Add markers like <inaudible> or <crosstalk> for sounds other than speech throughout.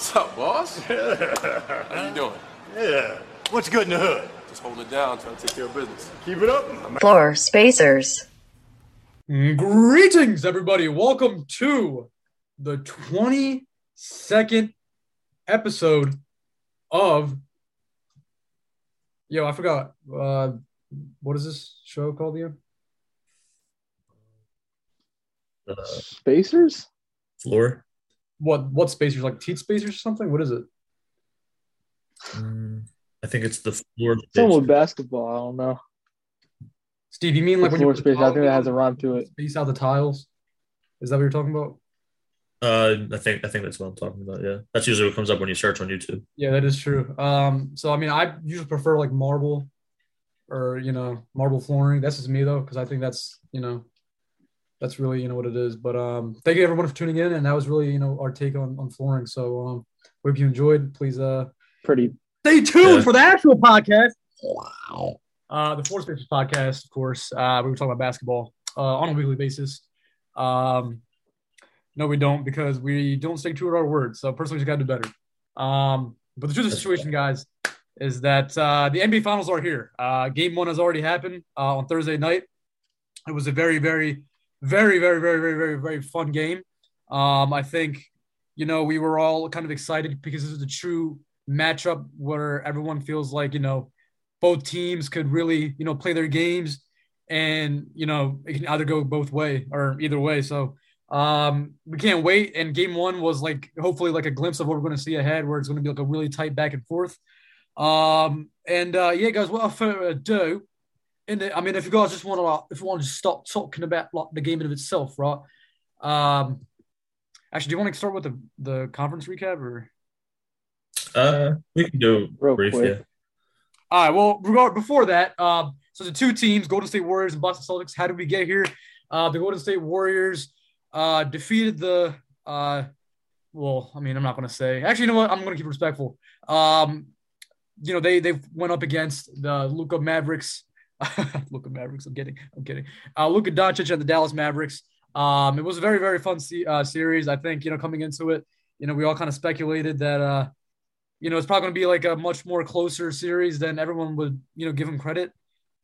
What's up, boss? <laughs> How you doing? Yeah. What's good in the hood? Just holding it down, trying to take care of business. Keep it up. Floor Spacers. Greetings, everybody. Welcome to the 22nd episode of. Yo, I forgot. Uh, what is this show called again? Spacers? floor. What what spacers? Like teat spacers or something? What is it? Mm, I think it's the floor. Something with basketball. I don't know. Steve, you mean like The when you floor put the space. I think tile that has a down, rhyme to it. space out the tiles? Is that what you're talking about? Uh, I think I think that's what I'm talking about. Yeah, that's usually what comes up when you search on YouTube. Yeah, that is true. Um, so I mean, I usually prefer like marble, or you know, marble flooring. That's just me though, because I think that's you know, that's really you know what it is. But um, thank you everyone for tuning in, and that was really you know our take on on flooring. So um, hope you enjoyed. Please uh, Pretty. stay tuned Yeah. for the actual podcast. Wow. Uh, the Four Spaces podcast, of course. Uh, we were talking about basketball uh, on a weekly basis. Um, no, we don't because we don't stay true to our words. So personally, we got to do better. Um, but the truth of the situation, guys, is that uh, the NBA Finals are here. Uh, game one has already happened uh, on Thursday night. It was a very, very, very, very, very, very, very, very fun game. Um, I think, you know, we were all kind of excited because this is a true matchup where everyone feels like, you know, both teams could really, you know, play their games and, you know, it can either go both way or either way. So um, we can't wait. And game one was like, hopefully like a glimpse of what we're going to see ahead where it's going to be like a really tight back and forth. Um, and uh, yeah, guys, without further ado, in the, I mean, if you guys just want to, if you want to stop talking about like the game in of itself, right? Um, actually, do you want to start with the the conference recap or? Uh, we can do Real brief. quick. Yeah. All right. Well, regard before that, um, so the two teams, Golden State Warriors and Boston Celtics. How did we get here? Uh, the Golden State Warriors uh, defeated the. Uh, well, I mean, I'm not going to say. Actually, you know what? I'm going to keep it respectful. Um, you know, they they went up against the Luka Mavericks. <laughs> Luka Mavericks. I'm kidding. I'm kidding. Uh, Luka Doncic and the Dallas Mavericks. Um, it was a very very fun uh, series. I think you know coming into it, you know, we all kind of speculated that. Uh, you know, it's probably going to be like a much more closer series than everyone would, you know, give him credit.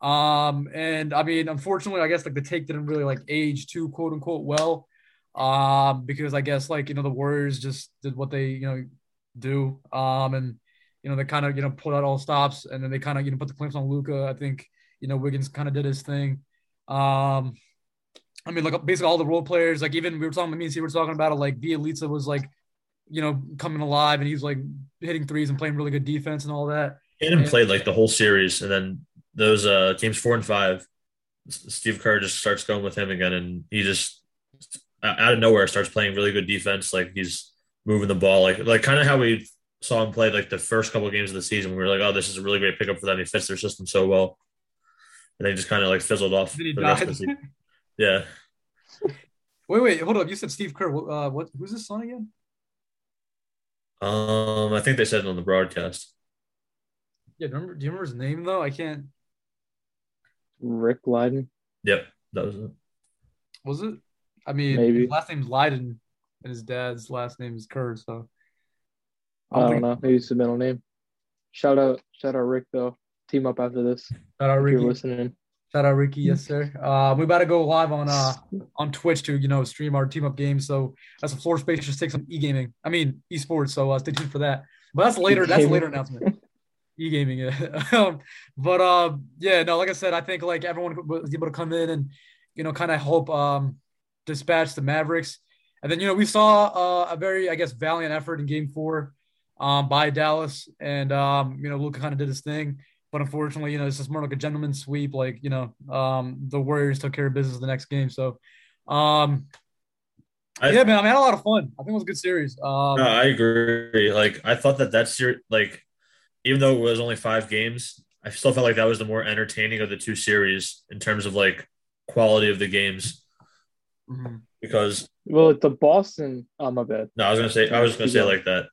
Um, and I mean, unfortunately, I guess like the take didn't really like age too quote unquote well. Um, because I guess like, you know, the Warriors just did what they, you know, do. Um, and, you know, they kind of, you know, pulled out all stops and then they kind of, you know, put the clamps on Luka. I think, you know, Wiggins kind of did his thing. Um, I mean, like basically all the role players, like even we were talking, me and Steve were talking about it, like Bjelica was like, you know, coming alive and he's like hitting threes and playing really good defense and all that. He hadn't played like the whole series, and then those uh games four and five, Steve Kerr just starts going with him again, and he just out out of nowhere starts playing really good defense. Like he's moving the ball, like like kind of how we saw him play like the first couple of games of the season. We were like, oh, this is a really great pickup for them. He fits their system so well, and they just kind of like fizzled off Then he the rest of the Yeah, <laughs> Wait, wait, hold up. You said Steve Kerr. Uh, what? Who's his son again? um, I think they said it on the broadcast. Yeah, do you remember, do you remember his name though? I can't. Rick Lyden. Yep, that was it. Was it? I mean, Maybe. his last name's Leiden, and his dad's last name is Kerr. So I don't think- know. Maybe it's the middle name. Shout out, shout out Rick though. Team up after this. Shout out Ricky. you're listening. Shout out Ricky. Yes, sir. Uh, we about to go live on uh on Twitch to you know stream our team up games. So that's a floor space. Just take some e gaming. I mean esports. So uh, stay tuned for that. But that's later. That's a E-gaming. later announcement. E gaming. Yeah. <laughs> um, but uh, yeah. No, like I said, I think like everyone was able to come in and you know kind of help um dispatch the Mavericks. And then you know we saw uh, a very I guess valiant effort in Game Four um by Dallas, and um you know Luka kind of did his thing. But unfortunately, you know, it's just more like a gentleman's sweep. Like, you know, um, the Warriors took care of business the next game. So, um, I- yeah, man, I, mean, I had a lot of fun. I think it was a good series. Um, No, I agree. Like I thought that that series, like even though it was only five games, I still felt like that was the more entertaining of the two series in terms of like quality of the games. mhm. Because Well, the Boston. Oh my bad. no, I was gonna say I was gonna say going. like that.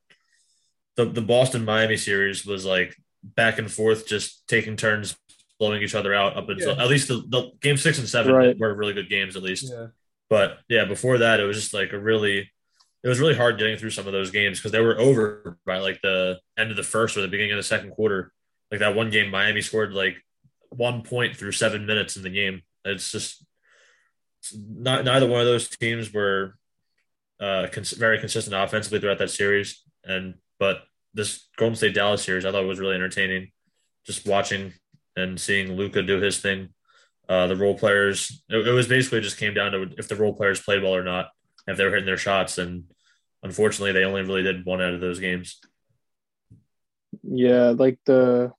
The the Boston Miami series was like back and forth, just taking turns blowing each other out up until Yeah. at least the, the game six and seven Right. were really good games at least. Yeah. But yeah, before that, it was just like a really it was really hard getting through some of those games because they were over by like the end of the first or the beginning of the second quarter. Like that one game, Miami scored like one point through seven minutes in the game. It's just not neither one of those teams were uh, cons- very consistent offensively throughout that series. And but this Golden State Dallas series, I thought it was really entertaining. Just watching and seeing Luka do his thing. Uh, the role players, it, it was basically just came down to if the role players played well or not, if they were hitting their shots. And unfortunately, they only really did one out of those games. Yeah, like the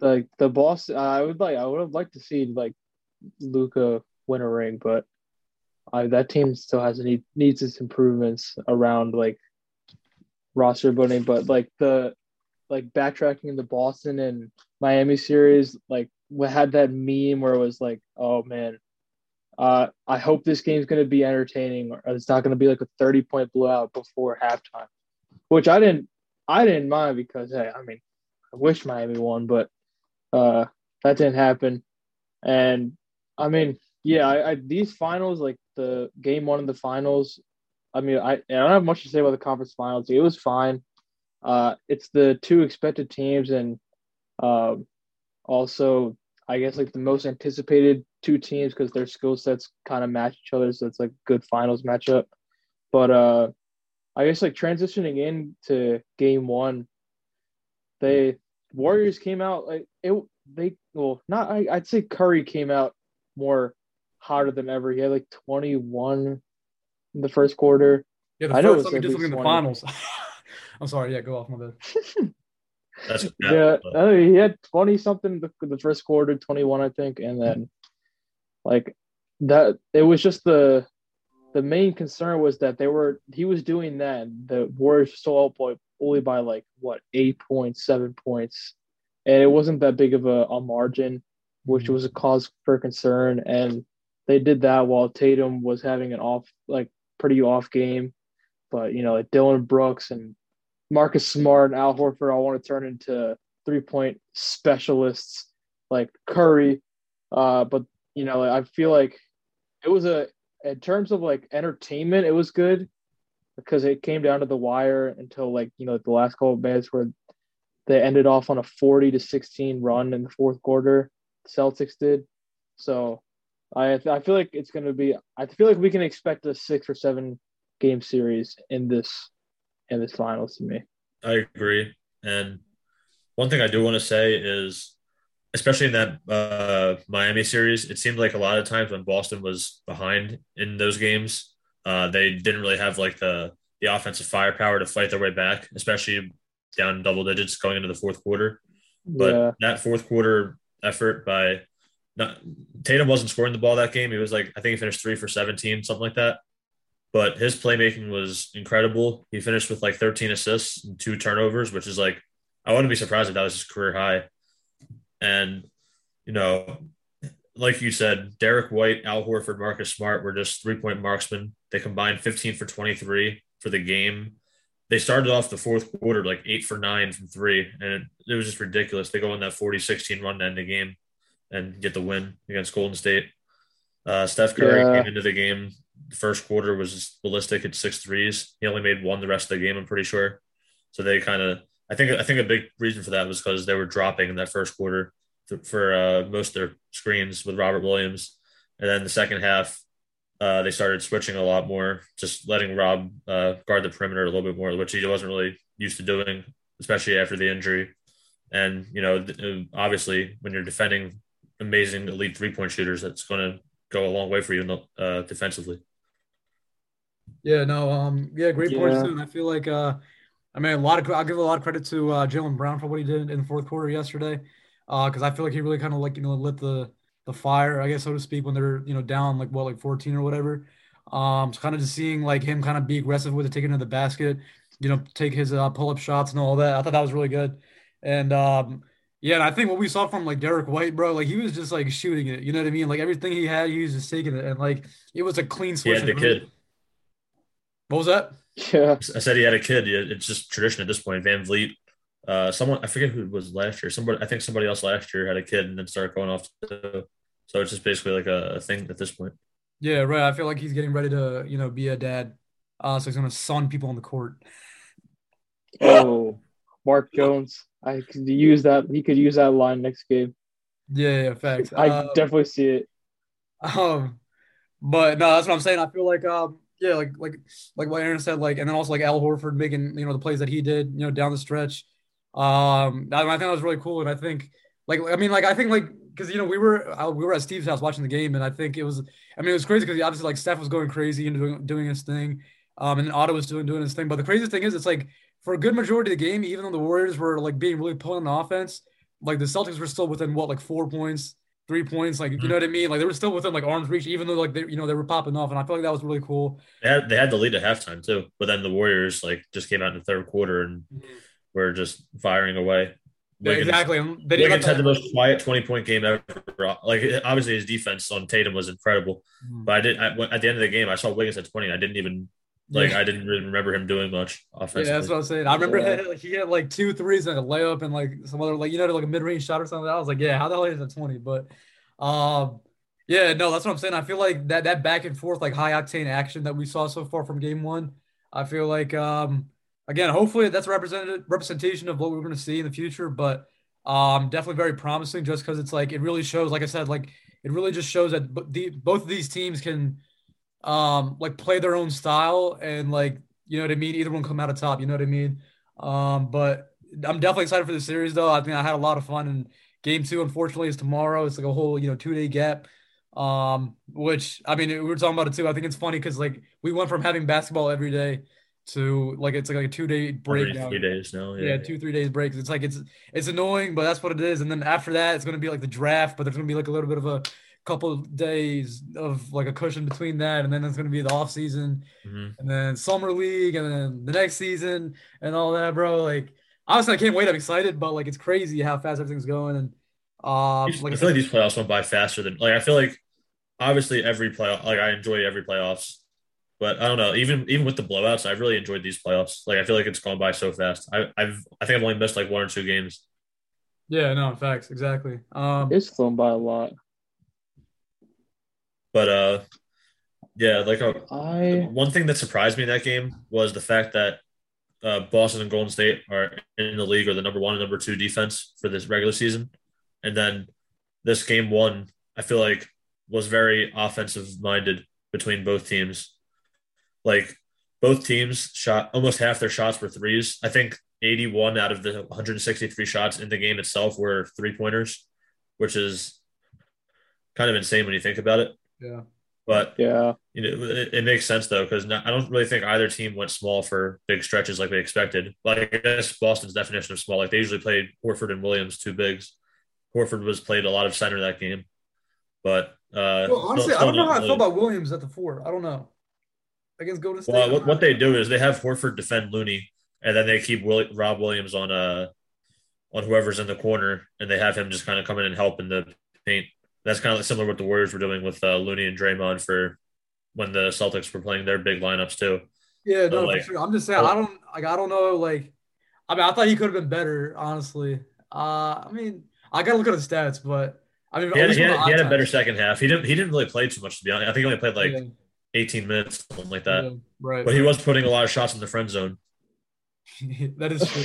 like the boss. I would like. I would have liked to see like Luka win a ring, but I, that team still has need, needs its improvements around like roster building. But like the like backtracking in the Boston and Miami series, like we had that meme where it was like, oh man, uh, I hope this game's going to be entertaining, or it's not going to be like a thirty point blowout before halftime, which I didn't I didn't mind because hey, I mean, I wish Miami won, but uh, that didn't happen. And I mean, yeah, I, I, these finals, like the game one of the finals, I mean, I, I don't have much to say about the conference finals. It was fine. Uh, it's the two expected teams, and um, also I guess like the most anticipated two teams because their skill sets kind of match each other, so it's like good finals matchup. But uh, I guess like transitioning into game one, they Warriors came out like it. They well, not I, I'd say Curry came out more hotter than ever. He had like 21 in the first quarter. Yeah, the I first know it was time he at did something in the finals. <laughs> I'm sorry. Yeah, go off my bad. <laughs> That's <laughs> Yeah, but- I mean, he had 20 something the, the first quarter, 21, I think. And then, like, that it was just the the main concern was that they were he was doing that. The Warriors were still up by, only by like what eight points, seven points, and it wasn't that big of a, a margin, which mm-hmm. was a cause for concern. And they did that while Tatum was having an off, like, pretty off game. But you know, like Dylan Brooks and Marcus Smart and Al Horford all want to turn into three point specialists like Curry. Uh, but you know, I feel like it was a in terms of like entertainment, it was good because it came down to the wire until like you know the last couple of minutes where they ended off on a forty to sixteen run in the fourth quarter. Celtics did. So I I feel like it's going to be. I feel like we can expect a six or seven game series in this in this finals to me. I agree. And one thing I do want to say is, especially in that uh, Miami series, it seemed like a lot of times when Boston was behind in those games, uh, they didn't really have like the the offensive firepower to fight their way back, especially down double digits going into the fourth quarter. But yeah, that fourth quarter effort by not Tatum wasn't scoring the ball that game. He was like I think he finished three for seventeen, something like that. But his playmaking was incredible. He finished with like 13 assists and two turnovers, which is like I wouldn't be surprised if that was his career high. And you know, like you said, Derrick White, Al Horford, Marcus Smart were just three point marksmen. They combined 15 for 23 for the game. They started off the fourth quarter like eight for nine from three, and it, it was just ridiculous. They go on that 40 16 run to end the game and get the win against Golden State. Uh, Steph Curry Yeah. came into the game. The first quarter was ballistic at six threes. He only made one the rest of the game, I'm pretty sure. So they kind of, I think, I think a big reason for that was because they were dropping in that first quarter for, for uh, most of their screens with Robert Williams, and then the second half, uh, they started switching a lot more, just letting Rob uh, guard the perimeter a little bit more, which he wasn't really used to doing, especially after the injury. And you know, th- obviously, when you're defending amazing elite three point shooters, that's going to go a long way for you uh, defensively. Yeah, no, um, yeah, great points Yeah. too. And I feel like, uh, I mean, a lot of I'll give a lot of credit to uh, Jaylen Brown for what he did in the fourth quarter yesterday, because I feel like he really kind of like you know lit the the fire, I guess so to speak, when they're you know down like what like 14 or whatever. Um, so kind of just seeing like him kind of be aggressive with it, taking it to the basket, you know, take his uh, pull up shots and all that. I thought that was really good, and um, yeah, and I think what we saw from like Derrick White, bro, like he was just like shooting it. You know what I mean? Like everything he had, he was just taking it, and like it was a clean He switch. had the kid. What was that? yeah, I said he had a kid. It's just tradition at this point. VanVleet, uh, someone I forget who it was last year. Somebody I think somebody else last year had a kid and then started going off. To, so it's just basically like a, a thing at this point. Yeah, right. I feel like he's getting ready to, you know, be a dad. Uh, so he's gonna sun people on the court. Oh, Mark Jones. I could use that. He could use that line next game. Yeah, yeah, facts. I Um, definitely see it. Um, but no, that's what I'm saying. I feel like um, yeah, like like like what Aaron said, like, and then also like Al Horford making you know the plays that he did, you know, down the stretch. Um, I, I think that was really cool, and I think like I mean like I think like because you know we were uh, we were at Steve's house watching the game, and I think it was I mean it was crazy because obviously like Steph was going crazy and doing doing his thing, um, and Otto was doing doing his thing. But the craziest thing is it's like for a good majority of the game, even though the Warriors were like being really pulling on offense, like the Celtics were still within what like four points three points, like you know what I mean. Like they were still within like arms reach, even though like they you know they were popping off, and I feel like that was really cool. They had they had the lead at halftime too, but then the Warriors like just came out in the third quarter and were just firing away. Yeah, exactly. They Wiggins had the most quiet twenty point game ever. Like obviously his defense on Tatum was incredible, Mhm. but I did I, at the end of the game I saw Wiggins at twenty. I didn't even like Yeah. I didn't really remember him doing much Yeah, that's what I'm saying. I remember Yeah. he, <laughs> had, he had like two threes and a layup and like some other like you know like a mid range shot or something. I was like, yeah, how the hell is that twenty? But um, yeah, no, that's what I'm saying. I feel like that that back and forth like high octane action that we saw so far from game one. I feel like um again, hopefully that's a representative representation of what we're going to see in the future. But um, definitely very promising just because it's like it really shows. Like I said, like it really just shows that b- the, both of these teams can um like play their own style and like you know what I mean. Either one come out of top. You know what I mean. Um, but I'm definitely excited for the series though. I think I had a lot of fun and game two unfortunately is tomorrow. It's like a whole you know two day gap. Um, which I mean we were talking about it too. I think it's funny because like we went from having basketball every day to like it's like a two day break now. three days now. Yeah, Yeah, two three days breaks. It's like it's it's annoying, but that's what it is. And then after that, it's gonna be like the draft, but there's gonna be like a little bit of a couple of days of like a cushion between that, and then it's gonna be the off season, Mhm. and then summer league, and then the next season, and all that, bro. Like honestly, I can't wait. I'm excited, but like it's crazy how fast everything's going. And um, These- like I feel like these playoffs went by faster than like I feel like obviously every playoff like I enjoy every playoffs, but I don't know even even with the blowouts I've really enjoyed these playoffs. Like I feel like it's gone by so fast. I, I've I think I've only missed like one or two games. yeah, no, in facts, exactly. Um, It's flown by a lot. But uh, yeah, like uh, I one thing that surprised me in that game was the fact that uh, Boston and Golden State are in the league or the number one and number two defense for this regular season, and then this game one I feel like was very offensive minded between both teams. Like both teams shot almost half their shots were threes. I think 81 out of the 163 shots in the game itself were three pointers, which is kind of insane when you think about it. Yeah, But yeah. you know, it, it makes sense though because I don't really think either team went small for big stretches like they expected. Like I guess Boston's definition of small, like they usually played Horford and Williams two bigs. Horford was played a lot of center that game, but uh, well, honestly, still- I don't know still how I feel about Williams at the four. I don't know against Golden State. Well, what, what they do is they have Horford defend Looney, and then they keep Will, Rob Williams on uh on whoever's in the corner, and they have him just kind of come in and help in the paint. That's kind of like similar to what the Warriors were doing with uh, Looney and Draymond for when the Celtics were playing their big lineups too. Yeah, no, like- for sure. I'm just saying, I don't like I don't know, like I mean, I thought he could have been better, honestly. Uh I mean, I gotta look at the stats, but I mean He had, he had, he had a better second half. He didn't he didn't really play too much to be honest. I think he only played like Yeah, 18 minutes, something like that. yeah, right. But he was putting a lot of shots in the friend zone. <laughs> that is true.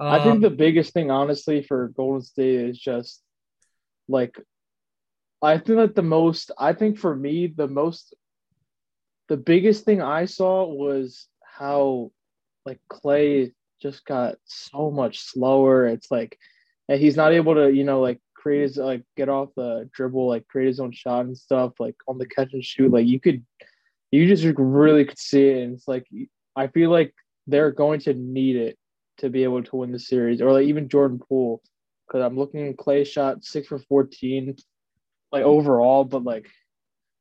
I think Um, the biggest thing, honestly, for Golden State is just like I think that the most. I think for me, the most, the biggest thing I saw was how like Klay just got so much slower. It's like, and he's not able to, you know, like create his like get off the dribble, like create his own shot and stuff, like on the catch and shoot. Like you could, you just really could see it, and it's like I feel like they're going to need it to be able to win the series, or like even Jordan Poole, because I'm looking Klay shot six for fourteen, like overall, but like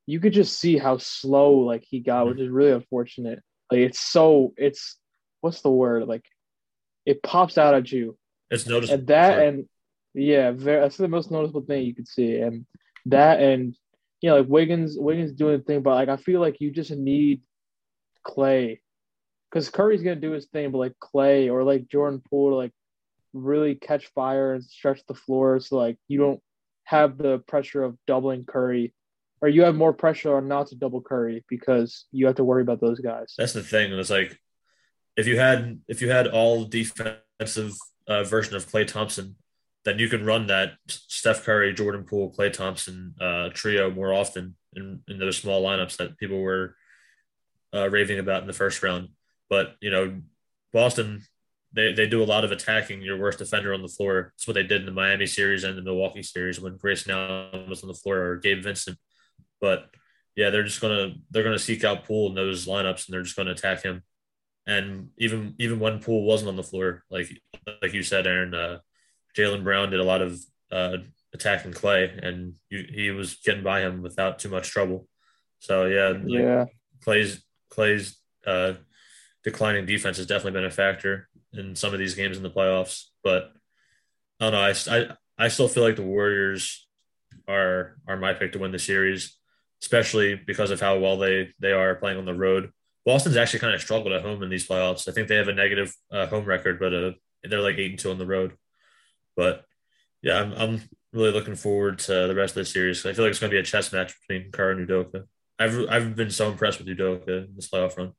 you could just see how slow like he got, which is really unfortunate. Like it's so it's what's the word like it pops out at you, It's noticeable. and that sure. and yeah, very, that's the most noticeable thing you could see, and that and you know like Wiggins Wiggins doing the thing, but like I feel like you just need Klay because Curry's gonna do his thing, but like Klay or like Jordan Poole to like really catch fire and stretch the floor, so like you don't have the pressure of doubling Curry or you have more pressure on not to double Curry because you have to worry about those guys. That's the thing. And it's like if you had if you had all defensive uh, version of Klay Thompson, then you can run that Steph Curry, Jordan Poole, Klay Thompson uh, trio more often in, in those small lineups that people were uh, raving about in the first round. But you know, Boston they, they do a lot of attacking your worst defender on the floor. That's what they did in the Miami series and the Milwaukee series when Grayson Allen was on the floor or Gabe Vincent. But yeah, they're just gonna they're gonna seek out Poole in those lineups and they're just gonna attack him. And even even when Poole wasn't on the floor, like like you said, Aaron, uh, Jaylen Brown did a lot of uh, attacking Klay, and you, he was getting by him without too much trouble. So yeah, like, Yeah, Klay's Klay's uh, declining defense has definitely been a factor in some of these games in the playoffs. But I don't know. I, I, I still feel like the Warriors are are my pick to win the series, especially because of how well they they are playing on the road. Boston's actually kind of struggled at home in these playoffs. I think they have a negative uh, home record, but uh, they're like eight and two on the road. But yeah, I'm I'm really looking forward to the rest of the series. I feel like it's going to be a chess match between Kerr and Udoka. I've I've been so impressed with Udoka in this playoff run.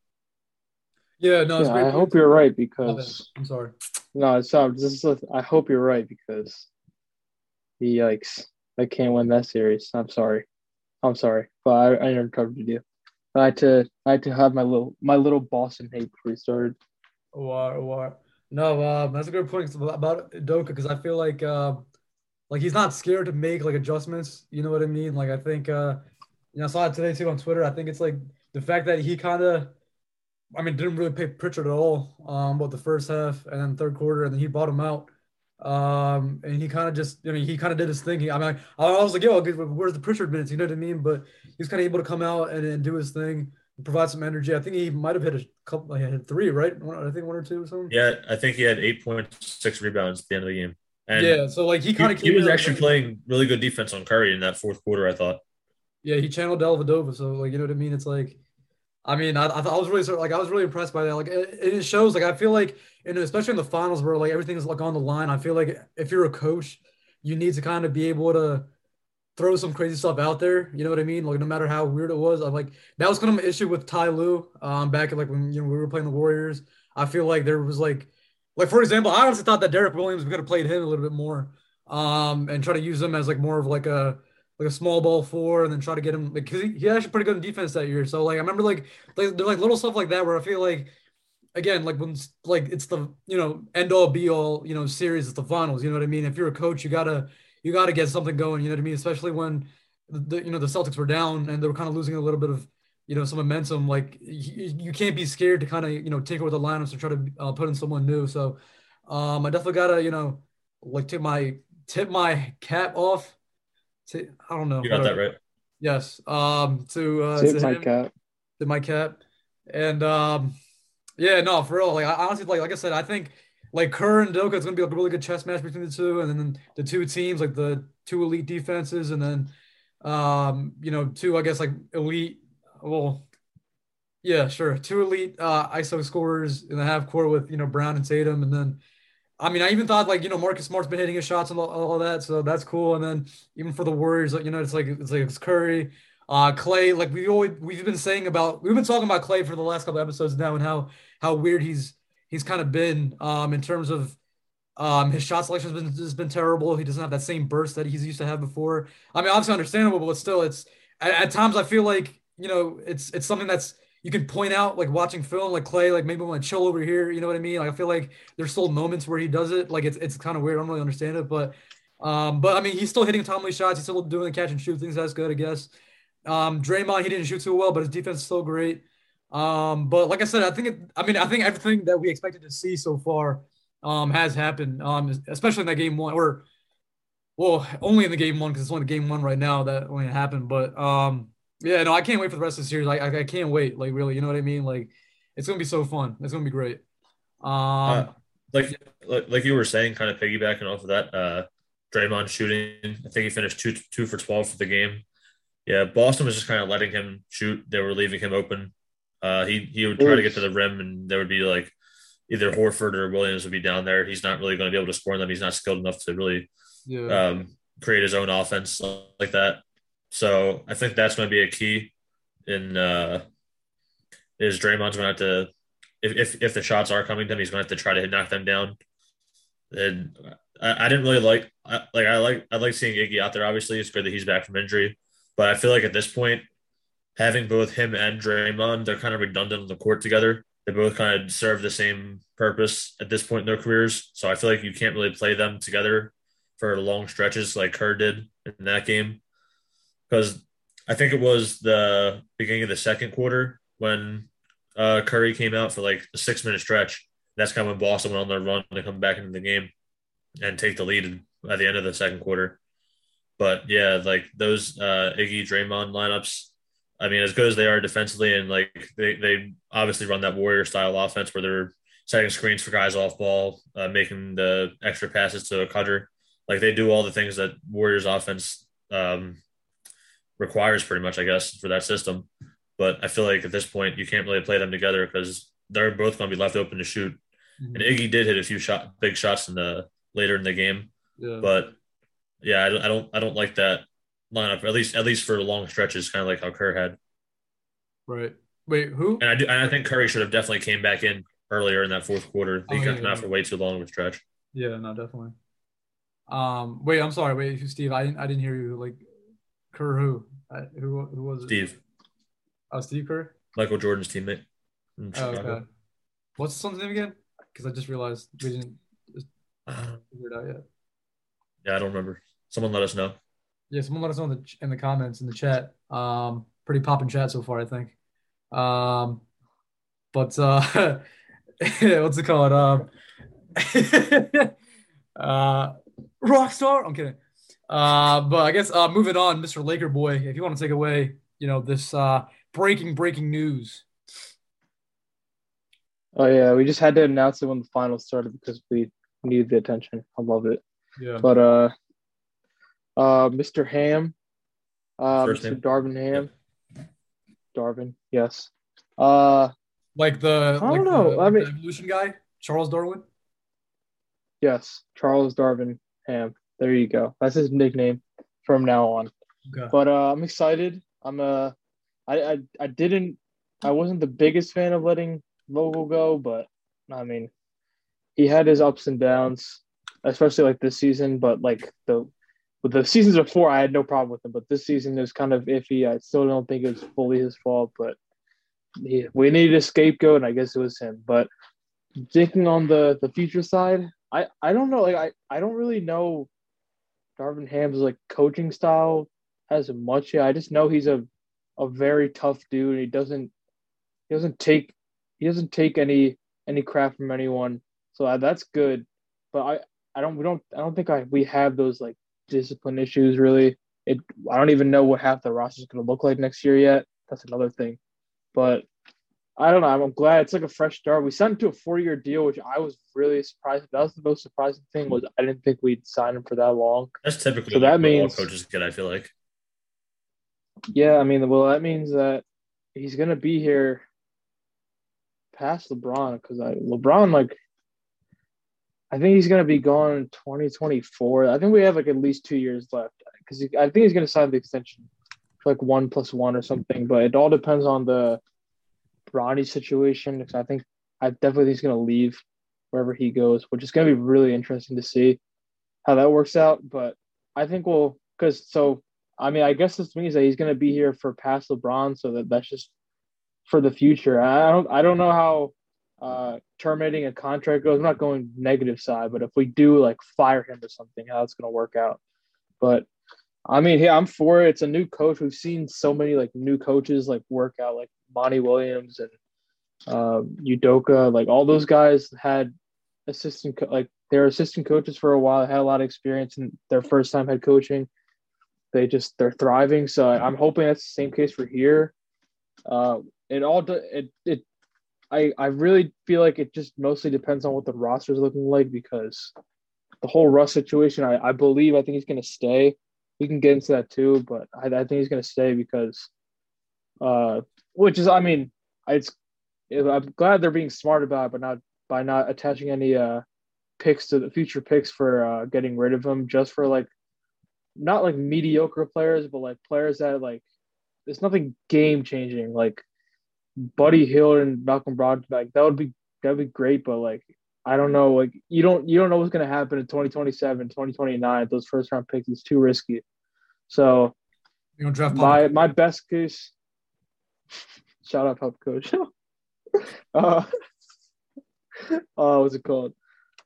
Yeah, no, it's yeah. I hope you're right because I'm sorry. no, it's not. This is, I hope you're right because he yikes, I can't win that series. I'm sorry, I'm sorry, but I, I interrupted you. I had to I had to have my little my little Boston hate before we started. Or, or no, um, that's a good point about Doka because I feel like um, like he's not scared to make like adjustments. You know what I mean? Like I think uh, you know I saw it today too on Twitter. I think it's like the fact that he kind of, I mean, didn't really pay Pritchard at all. Um, about the first half and then third quarter, and then he bought him out. Um, and he kind of just, I mean, he kind of did his thing. He, I mean, I, I was like, yo, where's the Pritchard minutes? You know what I mean? But he was kind of able to come out and, and do his thing, provide some energy. I think he might have hit a couple, he had three, right? One, I think one or two or something. Yeah, I think he had eight point six rebounds at the end of the game. And yeah, so like he kind of he was actually playing really good defense on Curry in that fourth quarter. I thought. Yeah, he channeled Dellavedova, so like you know what I mean. It's like, I mean, I, I, was really sort of, like I was really impressed by that. Like it, it shows like I feel like, and especially in the finals where like everything's like on the line. I feel like if you're a coach, you need to kind of be able to throw some crazy stuff out there. You know what I mean? Like no matter how weird it was, I'm like that was kind of my issue with Ty Lue. Um, back at like when you know we were playing the Warriors, I feel like there was like, like for example, I honestly thought that Derrick Williams could have played him a little bit more, um, and try to use him as like more of like a like a small ball four, and then try to get him like 'cause he, he actually pretty good in defense that year. So like I remember like like there's like little stuff like that where I feel like again like when like it's the you know end all be all you know series it's the finals. You know what I mean? If you're a coach, you gotta you gotta get something going. You know what I mean? Especially when the you know the Celtics were down and they were kind of losing a little bit of you know some momentum. Like you, you can't be scared to kind of you know tinker with the lineups and try to uh, put in someone new. So um, I definitely gotta you know like tip my tip my cap off. To, I don't know. You got that right. Yes. Um. To uh, Tip to my him, cap. to my cap, and um, yeah, no, for real. Like I honestly, like like I said, I think like Kerr and Doka, it's gonna be like a really good chess match between the two, and then the two teams, like the two elite defenses, and then um, you know, two I guess like elite. Well, yeah, sure, two elite uh ISO scorers in the half court with you know Brown and Tatum, and then. I mean, I even thought like you know Marcus Smart's been hitting his shots and all, all that, so that's cool. And then even for the Warriors, you know, it's like it's like it's Curry, uh, Klay. Like we always we've been saying about we've been talking about Klay for the last couple episodes now, and how how weird he's he's kind of been um in terms of um his shot selection has been has been terrible. He doesn't have that same burst that he's used to have before. I mean, obviously understandable, but still, it's at, at times I feel like you know it's it's something that's you can point out like watching film like Klay like maybe want to chill over here you know what I mean? Like I feel like there's still moments where he does it like it's it's kind of weird I don't really understand it but um but I mean he's still hitting timely shots he's still doing the catch and shoot things that's good I guess. Um Draymond he didn't shoot too well but his defense is still great. Um but like I said I think it I mean I think everything that we expected to see so far um has happened um especially in that game one or well only in the game one because it's only the game one right now that only happened but um yeah, no, I can't wait for the rest of the series. Like, I, I can't wait. Like, really, you know what I mean? Like, it's gonna be so fun. It's gonna be great. Um, Uh, like like like you were saying, kind of piggybacking off of that, uh, Draymond shooting. I think he finished two two for twelve for the game. Yeah, Boston was just kind of letting him shoot. They were leaving him open. Uh, he he would try to get to the rim, and there would be like either Horford or Williams would be down there. He's not really going to be able to score them. He's not skilled enough to really yeah, um, create his own offense like that. So I think that's going to be a key. In uh, is Draymond's going to have to if, if if the shots are coming to him, he's going to have to try to knock them down. And I, I didn't really like I, like I like I like seeing Iggy out there. Obviously, it's good that he's back from injury, but I feel like at this point, having both him and Draymond, they're kind of redundant on the court together. They both kind of serve the same purpose at this point in their careers. So I feel like you can't really play them together for long stretches like Kerr did in that game. Because I think it was the beginning of the second quarter when uh, Curry came out for like a six minute stretch. That's kind of when Boston went on their run to come back into the game and take the lead at the end of the second quarter. But yeah, like those uh, Iggy Draymond lineups, I mean, as good as they are defensively, and like they, they obviously run that Warrior style offense where they're setting screens for guys off ball, uh, making the extra passes to a cutter. Like they do all the things that Warriors offense um, requires, pretty much, I guess, for that system. But I feel like at this point, you can't really play them together because they're both going to be left open to shoot. Mm-hmm. And Iggy did hit a few shot, big shots in the later in the game. Yeah. But yeah, I don't, I don't, I don't like that lineup. At least, at least for the long stretches, kind of like how Kerr had. Right. Wait, who? And I do, and I think Curry should have definitely came back in earlier in that fourth quarter. He oh, got yeah, out yeah. for way too long of a stretch. Yeah, no, definitely. Um, wait, I'm sorry. Wait, Steve, I didn't, I didn't hear you. Like, Kerr, who? I, who, who was it? Steve. Oh, Steve Kerr. Michael Jordan's teammate. Oh, okay. What's the son's name again? Because I just realized we didn't figure it out yet. Yeah, I don't remember. Someone let us know. Yeah, someone let us know in the in the comments in the chat. Um, pretty popping chat so far, I think. Um, but uh, <laughs> what's it called? Um, <laughs> uh, Rockstar. I'm kidding. Uh, but I guess uh, moving on, Mr. Laker boy, if you want to take away, you know, this uh, breaking breaking news. Oh yeah, we just had to announce it when the finals started because we needed the attention. I love it. Yeah. But uh, uh, Mr. Ham, uh, Mr. Name. Darvin Ham, yeah. Darvin, yes. Uh, like the I don't like know. The, I mean, evolution guy, Charles Darwin. Yes, Charles Darvin Ham. There you go. That's his nickname from now on. Okay. But uh, I'm excited. I'm uh, I, I I didn't I wasn't the biggest fan of letting Vogel go, but I mean, he had his ups and downs, especially like this season. But like the with the seasons before, I had no problem with him. But this season is kind of iffy. I still don't think it's fully his fault, but he, we needed a scapegoat, and I guess it was him. But thinking on the the future side, I I don't know. Like I I don't really know Darvin Ham's like coaching style has much. Yeah, I just know he's a a very tough dude. He doesn't he doesn't take he doesn't take any any crap from anyone. So uh, that's good. But I I don't we don't I don't think I we have those like discipline issues really. It I don't even know what half the roster is going to look like next year yet. That's another thing. But I don't know. I'm glad it's like a fresh start. We signed him to a four year deal, which I was really surprised. That was the most surprising thing was I didn't think we'd sign him for that long. That's typically so that means coaches get. I feel like. Yeah, I mean, well, that means that he's gonna be here past LeBron because I LeBron like I think he's gonna be gone in 2024. I think we have like at least two years left because I think he's gonna sign the extension for like one plus one or something. But it all depends on the Bronny situation because I think I definitely think he's gonna leave wherever he goes, which is gonna be really interesting to see how that works out. But I think we'll because so I mean I guess this means that he's gonna be here for past LeBron, so that that's just for the future. I don't I don't know how uh, terminating a contract goes. I'm not going negative side, but if we do like fire him or something, how it's going to work out. But I mean, yeah, I'm for it. It's a new coach. We've seen so many like new coaches like work out, like Monty Williams and uh, Udoka. Like all those guys had assistant co- like they were assistant coaches for a while. Had a lot of experience in their first time head coaching. They just they're thriving. So I'm hoping that's the same case for here. Uh, it all it it I I really feel like it just mostly depends on what the roster is looking like because the whole Russ situation. I I believe I think he's going to stay. We can get into that too, but I, I think he's going to stay because, uh, which is I mean, it's I'm glad they're being smart about it, but not by not attaching any uh picks to the future picks for uh getting rid of them, just for like not like mediocre players, but like players that like it's nothing game changing. Like Buddy Hield and Malcolm Brogdon, like that would be that would be great, but like I don't know, like you don't you don't know what's gonna happen in 2027, 2029. Those first round picks is too risky. So You don't draft my my best case shout out Pop Coach. uh, uh what's it called?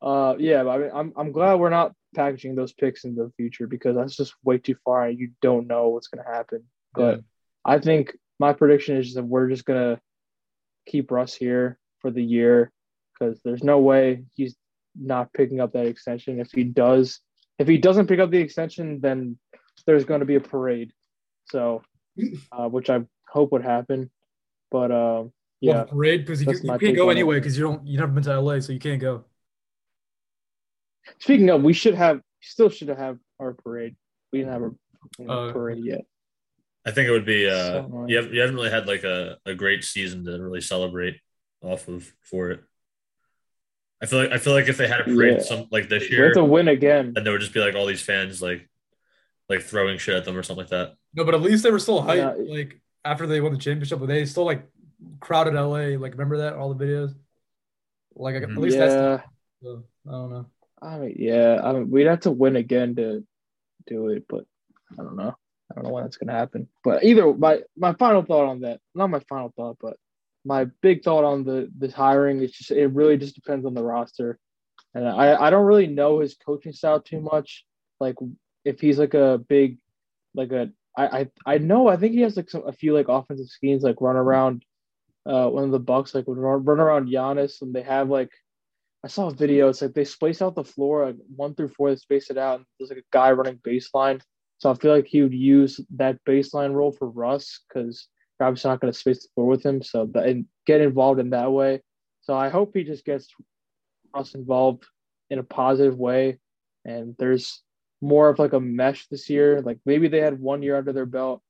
Uh yeah, I mean I'm I'm glad we're not packaging those picks in the future because that's just way too far and you don't know what's gonna happen. But I think my prediction is that we're just gonna keep Russ here for the year because there's no way he's not picking up that extension. If he does, if he doesn't pick up the extension, then there's going to be a parade. So, uh, which I hope would happen. But um, Well, yeah, parade because you, you can't go anyway because you don't you never been to LA, so you can't go. speaking of, we should have still should have our parade. We didn't have a you know, Uh, parade yet. I think it would be. Uh, So you, have, you haven't really had like a, a great season to really celebrate off of for it. I feel like I feel like if they had a parade Yeah. some like this We year, have to win again. and there would just be like all these fans like like throwing shit at them or something like that. No, but at least they were still hyped. Yeah. Like after they won the championship, but they still like crowded LA. Like remember that all the videos. Like at least that's Yeah, so, I don't know. I mean, yeah, I mean, we'd have to win again to do it, but I don't know. I don't know when that's gonna happen. But either my my final thought on that, not my final thought, but my big thought on the this hiring is just it really just depends on the roster, and I I don't really know his coaching style too much. Like if he's like a big, like a I I I know I think he has like some a few like offensive schemes like run around, uh one of the Bucks like would run, around Giannis and they have like I saw a video. It's like they space out the floor like one through four. They space it out, and there's like a guy running baseline. So I feel like he would use that baseline role for Russ because you're obviously not going to space the floor with him. So that, and get involved in that way. So I hope he just gets Russ involved in a positive way, and there's more of like a mesh this year. Like maybe they had one year under their belt,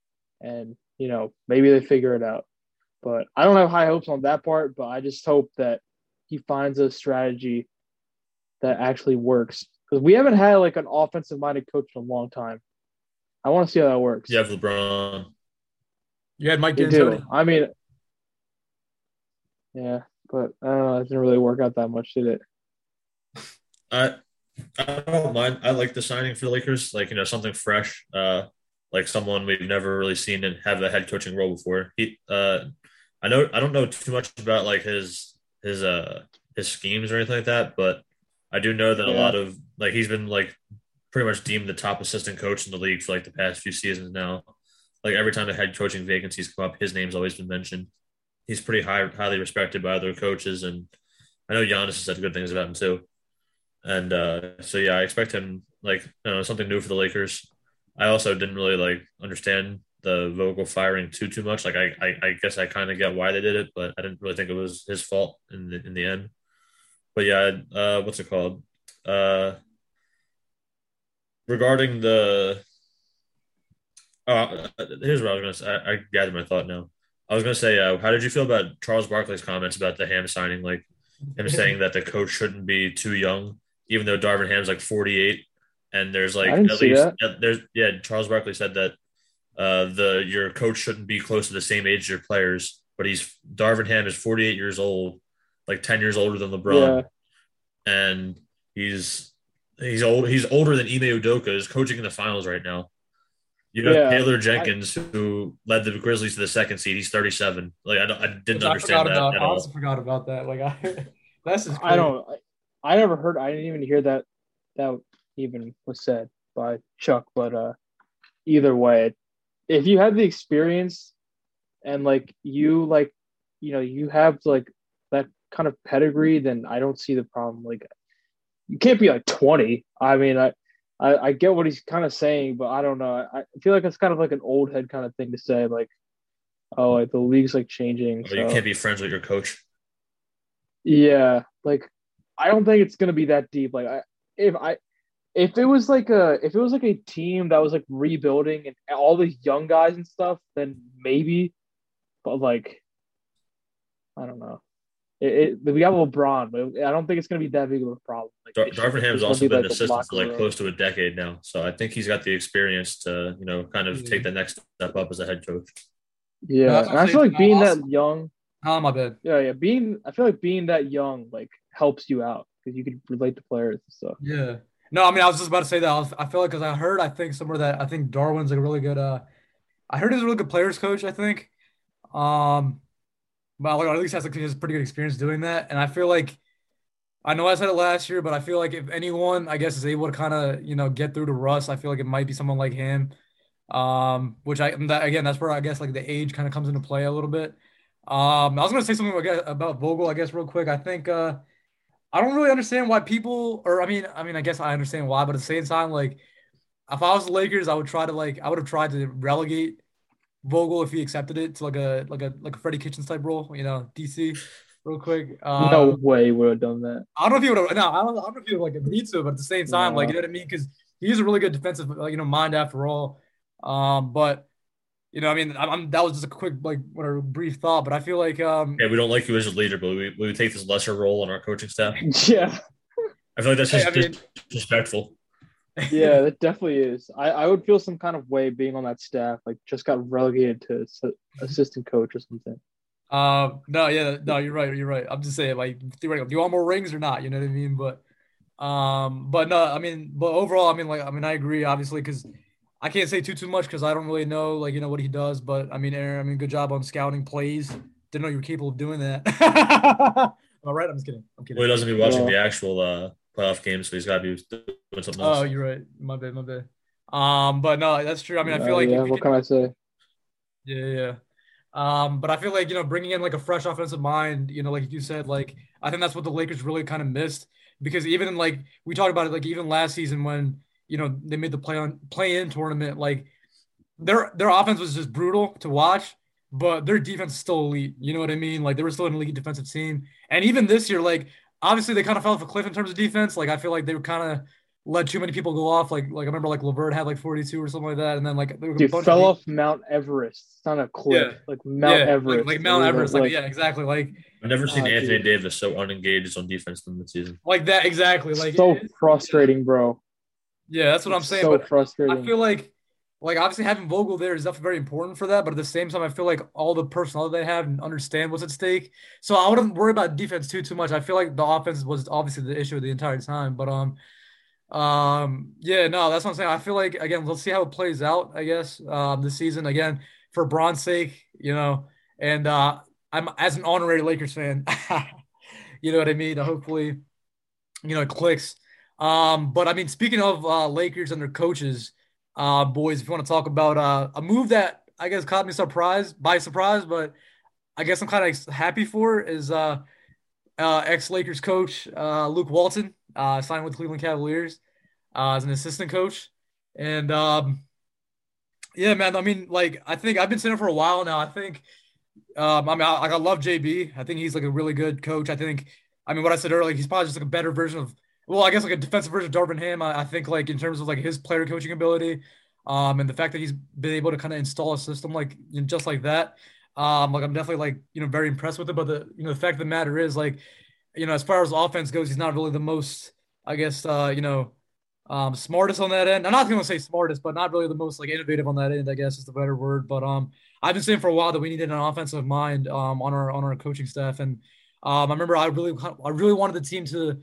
and you know maybe they figure it out. But I don't have high hopes on that part. But I just hope that he finds a strategy that actually works because we haven't had like an offensive minded coach in a long time. I want to see how that works. You have LeBron. You had Mike D'Antoni. I mean, yeah, but I don't know. It didn't really work out that much, did it? I I don't mind. I like the signing for the Lakers. Like you know something fresh. Uh, like someone we've never really seen and have a head coaching role before. He uh, I know I don't know too much about like his his uh his schemes or anything like that, but I do know that a lot of like he's been like pretty much deemed the top assistant coach in the league for like the past few seasons now. Like every time the head coaching vacancies come up, his name's always been mentioned. He's pretty high, highly respected by other coaches, and I know Giannis has said good things about him too. And uh, so yeah, I expect him like know something new for the Lakers. I also didn't really like understand the Vogel firing too too much. Like I I, I guess I kind of get why they did it, but I didn't really think it was his fault in the in the end. But yeah, uh, what's it called? Uh, regarding the oh, here's what I was gonna say. I, I gathered my thought now. I was gonna say, uh, how did you feel about Charles Barkley's comments about the Ham signing? Like him saying that the coach shouldn't be too young, even though Darvin Ham's like 48, and there's like at least that. yeah, there's yeah. Charles Barkley said that uh, the your coach shouldn't be close to the same age as your players, but he's Darvin Ham is 48 years old, like 10 years older than LeBron, and he's he's old. He's older than Ime Udoka is coaching in the finals right now. You know Yeah, Taylor Jenkins, who led the Grizzlies to the second seed. He's 37. Like I, don't, I didn't understand forgot that about. at I also forgot about that. Like I, <laughs> that's just. I don't. I, never heard. I didn't even hear that. That even was said by Chuck. But uh, either way, if you have the experience, and like you like, you know, you have like that kind of pedigree, then I don't see the problem. Like, you can't be like twenty. I mean, I. I, I get what he's kind of saying, but I don't know. I, I feel like it's kind of like an old head kind of thing to say, like, oh, like the league's like changing. Or you can't be friends with your coach. Yeah, like I don't think it's gonna be that deep. Like I if I if it was like a if it was like a team that was like rebuilding and all these young guys and stuff, then maybe. But like I don't know. It, it, we got LeBron, but I don't think it's going to be that big of a problem. Like, Dar- Darvin Ham's also been like an assistant for like room. close to a decade now, so I think he's got the experience to you know kind of Yeah. take the next step up as a head coach. Yeah, that's and I feel like being Awesome. that young, Oh my bad. yeah, yeah, being I feel like being that young like helps you out because you could relate to players and stuff. Yeah. No, I mean, I was just about to say that. I, was, I feel like because I heard, I think somewhere that I think Darwin's like a really good. Uh, I heard he's a really good players coach. I think. Um, well, or at least has like he has pretty good experience doing that, and I feel like. I know I said it last year, but I feel like if anyone, I guess, is able to kind of, you know, get through to Russ, I feel like it might be someone like him. Um, which I that, again, that's where I guess like the age kind of comes into play a little bit. Um, I was gonna say something about Vogel, I guess, real quick. I think uh, I don't really understand why people, or I mean, I mean, I guess I understand why, but at the same time, like, if I was the Lakers, I would try to like, I would have tried to relegate Vogel if he accepted it to like a like a like a Freddie Kitchens type role, you know, DC, real quick. Um, no way would have done that. I don't know if he would have. No, I don't, I don't know if he would like agreed to, but at the same time, like you know what I mean, because he's a really good defensive, like, you know, mind after all. Um, but you know, I mean, I'm, I'm that was just a quick like whatever brief thought, but I feel like um, Yeah, we don't like you as a leader, but we, we would take this lesser role on our coaching staff. <laughs> Yeah, I feel like that's Hey, just I mean- disrespectful. yeah, <laughs> that definitely is. I, I would feel some kind of way being on that staff, like just got relegated to assistant coach or something. Um, no, yeah, no, you're right, you're right. I'm just saying, like, theoretically, do you want more rings or not? You know what I mean? But, um, but no, I mean, but overall, I mean, like, I mean, I agree, obviously, because I can't say too too much because I don't really know, like, you know, what he does. But I mean, Aaron, I mean, good job on scouting plays. Didn't know you were capable of doing that. <laughs> All right, I'm just kidding. I'm kidding. Well, he doesn't be watching Yeah. the actual uh, playoff games, so he's got to be doing something else. Oh, you're right. My bad, my bad. Um, but no, that's true. I mean, I feel Uh, like yeah, what did- can I say? Yeah, yeah. Um, but I feel like, you know, bringing in like a fresh offensive mind, you know, like you said, like I think that's what the Lakers really kind of missed because even like we talked about it like even last season when, you know, they made the play on play in tournament, like their their offense was just brutal to watch, but their defense is still elite. You know what I mean? Like they were still an elite defensive team. And even this year, like obviously they kind of fell off a cliff in terms of defense. Like I feel like they were kind of let too many people go off. Like like I remember like LeVert had like 42 or something like that, and then like there were a Dude, fell of off Mount Everest. It's not a cliff. Yeah. Like Mount yeah, Everest. Like, like Mount Everest. Like, yeah, exactly. Like I've never seen Oh, Anthony dude. Davis so unengaged on defense in the season. like that exactly. Like so it- frustrating, bro. Yeah, that's what I'm saying. So but frustrating. I feel like like obviously having Vogel there is definitely very important for that, but at the same time, I feel like all the personnel they have and understand what's at stake. So I wouldn't worry about defense too too much. I feel like the offense was obviously the issue the entire time. But um um yeah, no, that's what I'm saying. I feel like again, let's see how it plays out, I guess, um this season. Again, for Braun's sake, you know, and uh I'm as an honorary Lakers fan, <laughs> you know what I mean? Hopefully, you know, it clicks. Um, but I mean, speaking of uh, Lakers and their coaches, uh, boys, if you want to talk about uh, a move that I guess caught me surprised by surprise, but I guess I'm kind of happy for is uh, uh, ex Lakers coach uh, Luke Walton uh, signed with Cleveland Cavaliers uh, as an assistant coach, and um, yeah, man. I mean, like I think I've been saying for a while now. I think um, I mean, I, like I love JB. I think he's like a really good coach. I think, I mean, what I said earlier, he's probably just like a better version of, well, I guess like a defensive version of Darvin Ham. I, I think like in terms of like his player coaching ability, um, and the fact that he's been able to kind of install a system like just like that. Um, like I'm definitely like you know very impressed with it. But the you know the fact of the matter is like, you know, as far as offense goes, he's not really the most, I guess, uh, you know, um, smartest on that end. I'm not gonna say smartest, but not really the most like innovative on that end. I guess is the better word. But um, I've been saying for a while that we needed an offensive mind um, on our on our coaching staff, and um, I remember I really I really wanted the team to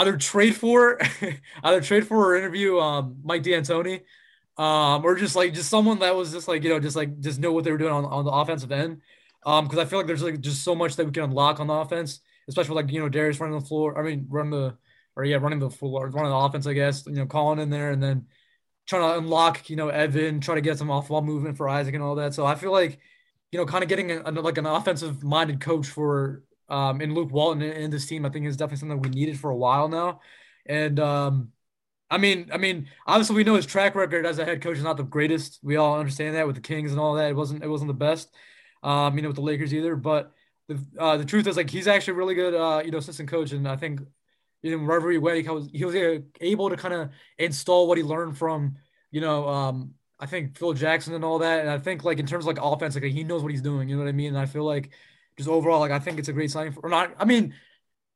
either trade for <laughs> either trade for or interview um, Mike D'Antoni, um, or just like just someone that was just like you know just like just know what they were doing on, on the offensive end, because I feel like there's like just so much that we can unlock on the offense, especially like you know Darius running the floor. I mean, run the or yeah, running the floor, running the offense, I guess. You know, calling in there and then trying to unlock, you know, Evan, try to get some off ball movement for Isaac and all that. So I feel like, you know, kind of getting a, like an offensive minded coach for um in Luke Walton in, this team, I think is definitely something we needed for a while now. And um I mean, I mean, obviously we know his track record as a head coach is not the greatest. We all understand that with the Kings and all that. It wasn't it wasn't the best. Um, you know, with the Lakers either. But the uh, the truth is like he's actually really good uh, you know, assistant coach. And I think you know, wherever he went, he was he was able to kind of install what he learned from, you know, um, I think Phil Jackson and all that. And I think like in terms of like offense, like he knows what he's doing. You know what I mean? And I feel like just overall, like I think it's a great signing for. Or not, I mean,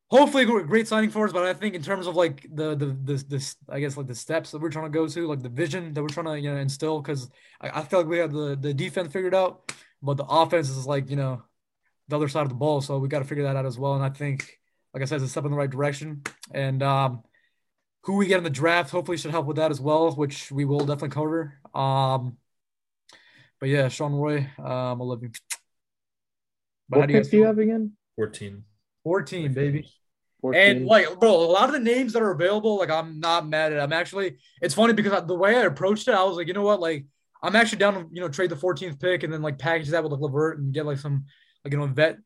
hopefully great signing for us. But I think in terms of like the the the, the I guess like the steps that we're trying to go to, like the vision that we're trying to you know instill, because I, I feel like we have the the defense figured out, but the offense is like you know the other side of the ball. So we got to figure that out as well. And I think, like I said, it's a step in the right direction. And um, who we get in the draft hopefully should help with that as well, which we will definitely cover. Um, but yeah, Sean Roy, um, I love you. But what pick do you have again? 14. 14, baby. 14. And like, bro, a lot of the names that are available, like, I'm not mad at. It. I'm actually, it's funny because the way I approached it, I was like, you know what, like, I'm actually down to you know trade the 14th pick and then like package that with like LeVert and get like some like you know vet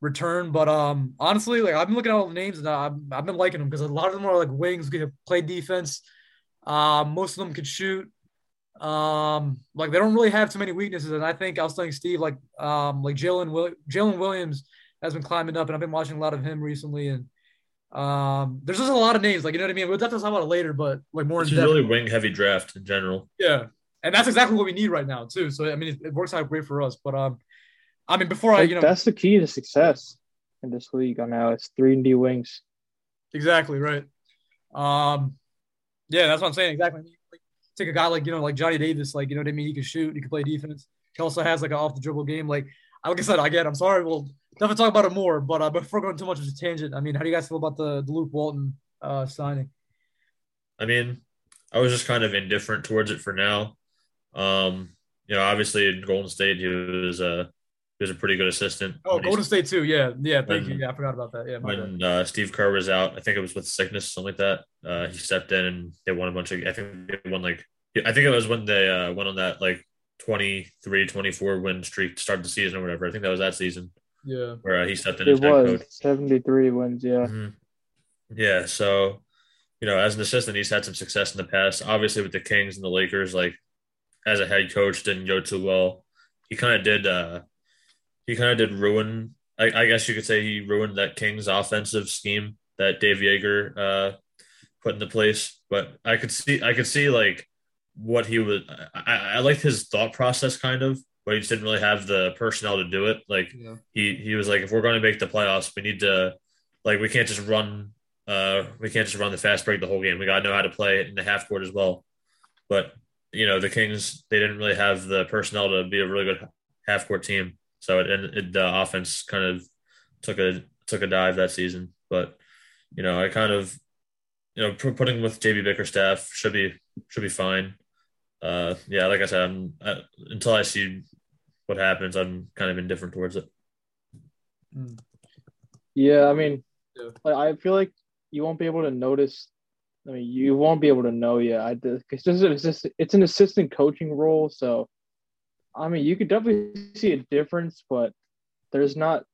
return. But um, honestly, like I've been looking at all the names and I've, I've been liking them because a lot of them are like wings, can play defense. Um, most of them could shoot. Um, like they don't really have too many weaknesses, and I think I was telling Steve like um like Jalen Jalen Williams has been climbing up, and I've been watching a lot of him recently, and um, there's just a lot of names, like you know what I mean. We'll definitely talk about it later, but like more. It's a really wing heavy draft in general. Yeah, and that's exactly what we need right now too. So I mean, it, it works out great for us. But um, I mean, before I you know, that's the key to success in this league. On now, it's three and D wings. Exactly right. Um, yeah, that's what I'm saying. Exactly take a guy like you know like Johnny Davis, like you know what I mean. He can shoot, he can play defense. He also has like an off the dribble game. Like like I said, get. I'm sorry. We'll definitely talk about it more. But uh, before going too much of a tangent, I mean, how do you guys feel about the, the Luke Walton uh, signing? I mean, I was just kind of indifferent towards it for now. Um, you know, obviously in Golden State, he was a uh, he was a pretty good assistant. Oh, Golden State too. Yeah, yeah. Thank when, you. Yeah, I forgot about that. Yeah. When uh, Steve Kerr was out, I think it was with sickness, something like that. Uh, he stepped in and they won a bunch of. I think they won like. I think it was when they uh, went on that like 23, 24 win streak to start the season or whatever. I think that was that season. Yeah. Where uh, he stepped in it as was, coach. 73 wins. Yeah. Mm-hmm. Yeah. So, you know, as an assistant, he's had some success in the past. Obviously, with the Kings and the Lakers, like as a head coach, didn't go too well. He kind of did. uh he kind of did ruin. I, I, guess you could say he ruined that Kings offensive scheme that Dave Joerger uh, put into place. But I could see, I could see like what he was. I, I liked his thought process kind of, but he just didn't really have the personnel to do it. Like yeah. he he was like, if we're going to make the playoffs, we need to like we can't just run. Uh, we can't just run the fast break the whole game. We got to know how to play it in the half court as well. But you know, the Kings they didn't really have the personnel to be a really good half court team. So it, it, the offense kind of took a took a dive that season. But you know, I kind of you know putting with JB Bickerstaff should be should be fine. Uh, yeah, like I said, I'm I, until I see what happens, I'm kind of indifferent towards it. Yeah, I mean, yeah. I feel like you won't be able to notice. I mean, you won't be able to know yet. I it's just it's just it's an assistant coaching role, so I mean, you could definitely see a difference, but there's not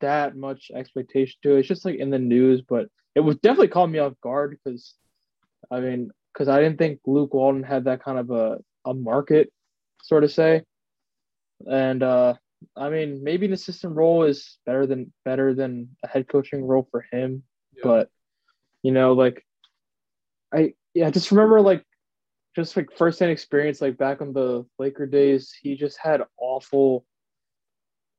that much expectation to it. It's just like in the news, but it was definitely caught me off guard because, I mean, because I didn't think Luke Walton had that kind of a, a market, sort of say. And uh, I mean, maybe an assistant role is better than better than a head coaching role for him, yeah. but you know, like I yeah, just remember like just like firsthand experience, like back in the Laker days, he just had awful.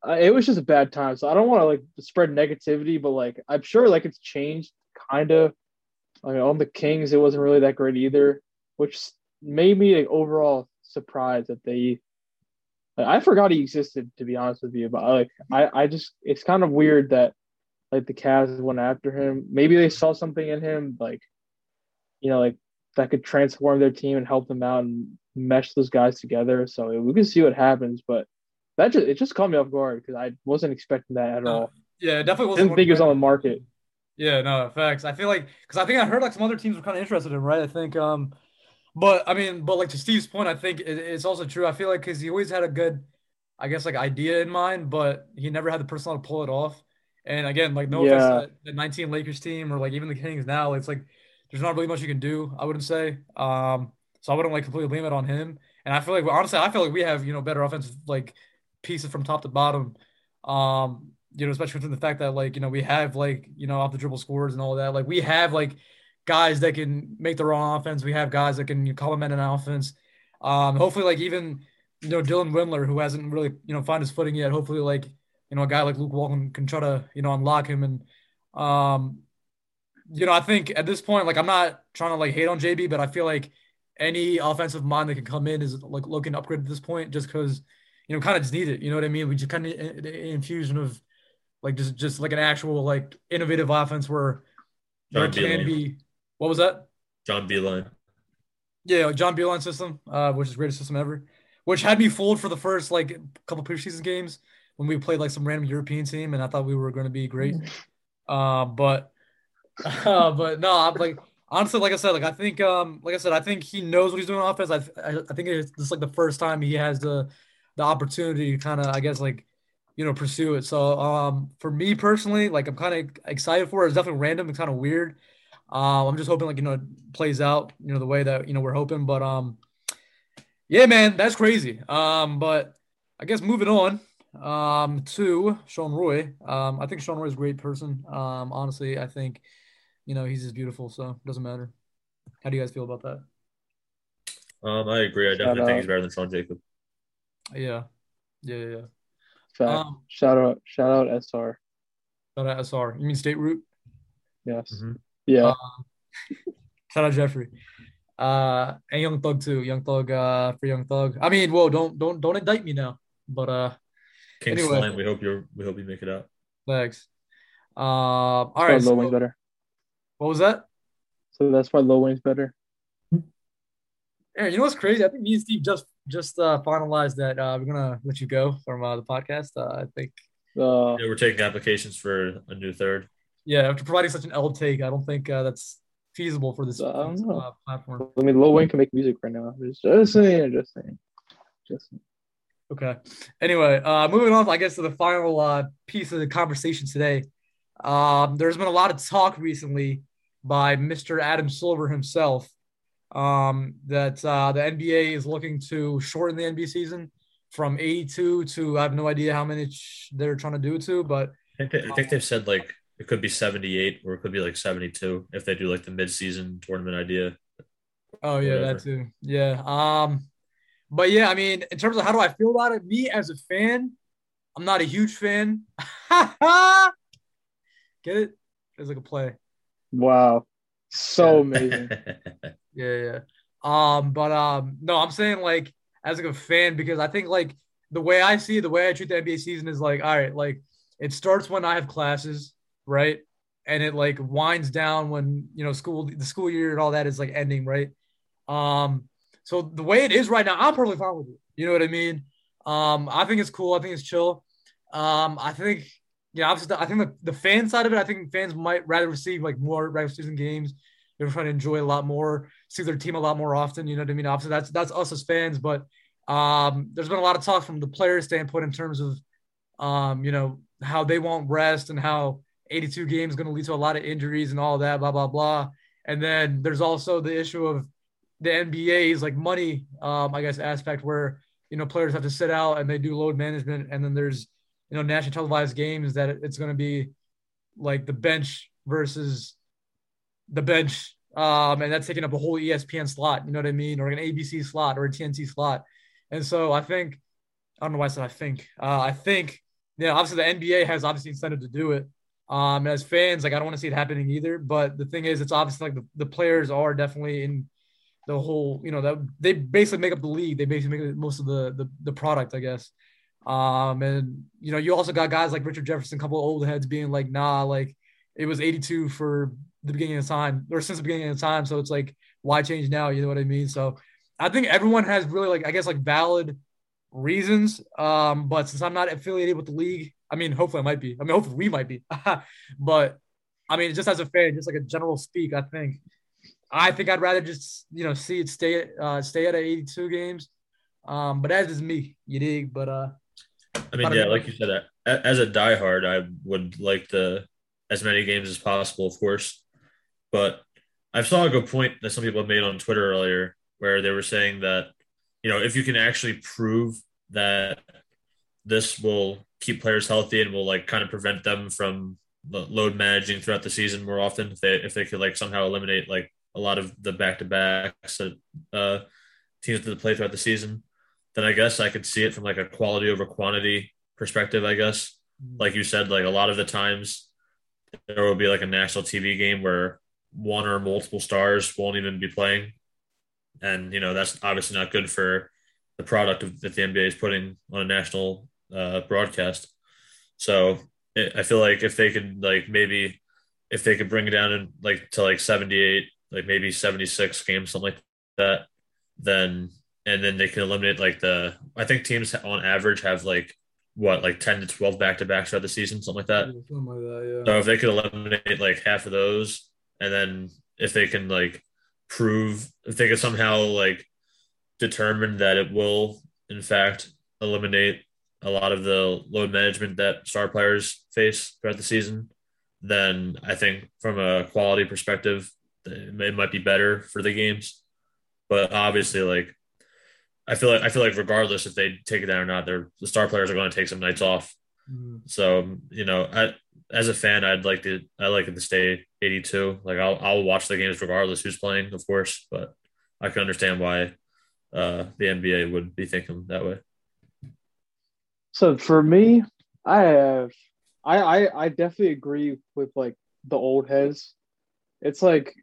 Uh, it was just a bad time, so I don't want to like spread negativity, but like I'm sure like it's changed kind of. I mean, on the Kings, it wasn't really that great either, which made me like overall surprised that they. Like, I forgot he existed, to be honest with you, but like I, I just it's kind of weird that like the Cavs went after him. Maybe they saw something in him, like you know, like that could transform their team and help them out and mesh those guys together. So we can see what happens, but that just it just caught me off guard because I wasn't expecting that at all. Yeah, definitely wasn't. Didn't think it was on the market. Yeah, no facts. I feel like because I think I heard like some other teams were kind of interested in, right? I think, um, but I mean, but like to Steve's point, I think it, it's also true. I feel like because he always had a good, I guess, like idea in mind, but he never had the personnel to pull it off. And again, like no yeah. offense the 19 Lakers team or like even the Kings now, it's like there's not really much you can do. I wouldn't say. Um, so I wouldn't like completely blame it on him. And I feel like honestly, I feel like we have you know better offensive like pieces from top to bottom. Um, you know, especially from the fact that like you know we have like you know off the dribble scores and all that. Like we have like guys that can make their own offense. We have guys that can complement an offense. Um, hopefully, like even you know Dylan Windler, who hasn't really you know found his footing yet. Hopefully, like you know, a guy like Luke Walton can try to, you know, unlock him. And, um, you know, I think at this point, like, I'm not trying to like hate on JB, but I feel like any offensive mind that can come in is like looking to upgrade at this point just because, you know, kind of just need it. You know what I mean? We just kind of the infusion of like just just like an actual like innovative offense where there John can Beilein. be. What was that? John Beilein. Yeah, John Beilein system, uh, which is the greatest system ever. Which had me fooled for the first like couple preseason games when we played like some random European team, and I thought we were going to be great. Uh, but uh, <laughs> but no, I'm like honestly, like I said, like I think um like I said, I think he knows what he's doing on offense. I I, I think it's just like the first time he has the the opportunity to kind of I guess like you know pursue it. So um for me personally, like I'm kind of excited for it. It's definitely random. It's kind of weird. Um, I'm just hoping like you know it plays out you know the way that you know we're hoping. But um yeah, man, that's crazy. Um, but I guess moving on um to Sean Roy. Um, I think Sean Roy is a great person. Um, honestly, I think you know he's just beautiful, so it doesn't matter. How do you guys feel about that? Um, I agree. I definitely Shout think out. he's better than Sean Jacob. Yeah, yeah, yeah. yeah. Fact. Um, shout out, shout out SR. shout out SR. You mean State Root? Yes. Mhm. Yeah. Uh, <laughs> shout out Jeffrey. Uh, and Young Thug too. Young Thug. Uh, for Young Thug. I mean, whoa, don't don't don't indict me now. But uh, King Anyway. Slime. We hope you're. We hope you make it out. thanks. Uh, all That's why right. Low So, better. What was that? So that's why Lil Wayne's better. Aaron, you know what's crazy? I think me and Steve just just uh, finalized that uh, we're gonna let you go from uh, the podcast. Uh, I think, Uh, Yeah, we're taking applications for a new third. yeah, after providing such an L take, I don't think uh, that's feasible for this, I don't know. uh, platform. I mean, Lil Wayne can make music right now. Just, just saying, just saying, just saying. Okay. Anyway, uh, moving on, I guess to the final uh, piece of the conversation today. Um, there's been a lot of talk recently by Mr. Adam Silver himself um, that uh, the NBA is looking to shorten the NBA season from 82 to I have no idea how many ch- they're trying to do it to, but I think, they, I think they've said like it could be 78 or it could be like 72 if they do like the mid-season tournament idea. Oh yeah, Whatever. that too. Yeah. Um, but yeah, I mean, in terms of how do I feel about it, me as a fan, I'm not a huge fan. <laughs> Get it? It's like a play. Wow, so amazing. <laughs> Yeah, yeah. Um, but um, no, I'm saying like as like a fan because I think like the way I see it, the way I treat the NBA season is like, all right, like it starts when I have classes, right? And it like winds down when you know school the school year and all that is like ending, right? Um, so the way it is right now, I'm perfectly fine with it. You know what I mean? Um, I think it's cool. I think it's chill. Um, I think yeah, obviously, I think the, the fan side of it, I think fans might rather receive like more regular season games. They're trying to enjoy a lot more, see their team a lot more often. You know what I mean? Obviously, that's that's us as fans, but um, there's been a lot of talk from the player standpoint in terms of um, you know how they won't rest and how 82 games is going to lead to a lot of injuries and all that, blah blah blah. And then there's also the issue of the NBA's like money, um, I guess aspect where you know players have to sit out and they do load management, and then there's you know national televised games that it's going to be like the bench versus the bench um and that's taking up a whole espn slot you know what i mean? Or an abc slot or a tnt slot. And so i think i don't know why i said i think uh i think yeah obviously the nba has obviously incentive to do it. Um as fans like i don't want to see it happening either but the thing is it's obviously like the, the players are definitely in the whole you know that they basically make up the league. They basically make most of the the, the product i guess um, and you know, you also got guys like Richard Jefferson, a couple of old heads being like, nah, like it was 82 for the beginning of time or since the beginning of time. So it's like, why change now? You know what I mean? So I think everyone has really like, I guess like valid reasons. Um, but since I'm not affiliated with the league, I mean, hopefully I might be. I mean, hopefully we might be. <laughs> but I mean, just as a fan, just like a general speak, I think, I think I'd rather just you know see it stay uh, stay at 82 games. Um, but that is me, you dig? But uh, I mean, yeah, like you said, as a diehard, I would like the as many games as possible, of course. But I saw a good point that some people have made on Twitter earlier, where they were saying that you know if you can actually prove that this will keep players healthy and will like kind of prevent them from load managing throughout the season more often, if they if they could like somehow eliminate like a lot of the back to backs that uh, teams that play throughout the season, then I guess I could see it from like a quality over quantity perspective, I guess. like you said, like a lot of the times there will be like a national TV game where one or multiple stars won't even be playing, and you know that's obviously not good for the product of, that the NBA is putting on a national uh, broadcast. So it, I feel like if they could like maybe if they could bring it down in like to like 78, like maybe 76 games, something like that, then and then they can eliminate like the I think teams on average have like what like 10 to 12 back to backs throughout the season, something like that. Something like that, yeah. So if they could eliminate like half of those, and then if they can like prove if they could somehow like determine that it will in fact eliminate a lot of the load management that star players face throughout the season, then I think from a quality perspective, it might be better for the games. But obviously, like I feel like I feel like regardless if they take it down or not, they're the star players are going to take some nights off. Mm. So you know, I, as a fan, I'd like to I like it to stay 82. Like I'll I'll watch the games regardless who's playing, of course. But I can understand why uh, the NBA would be thinking that way. So for me, I have I, I I definitely agree with like the old heads. It's like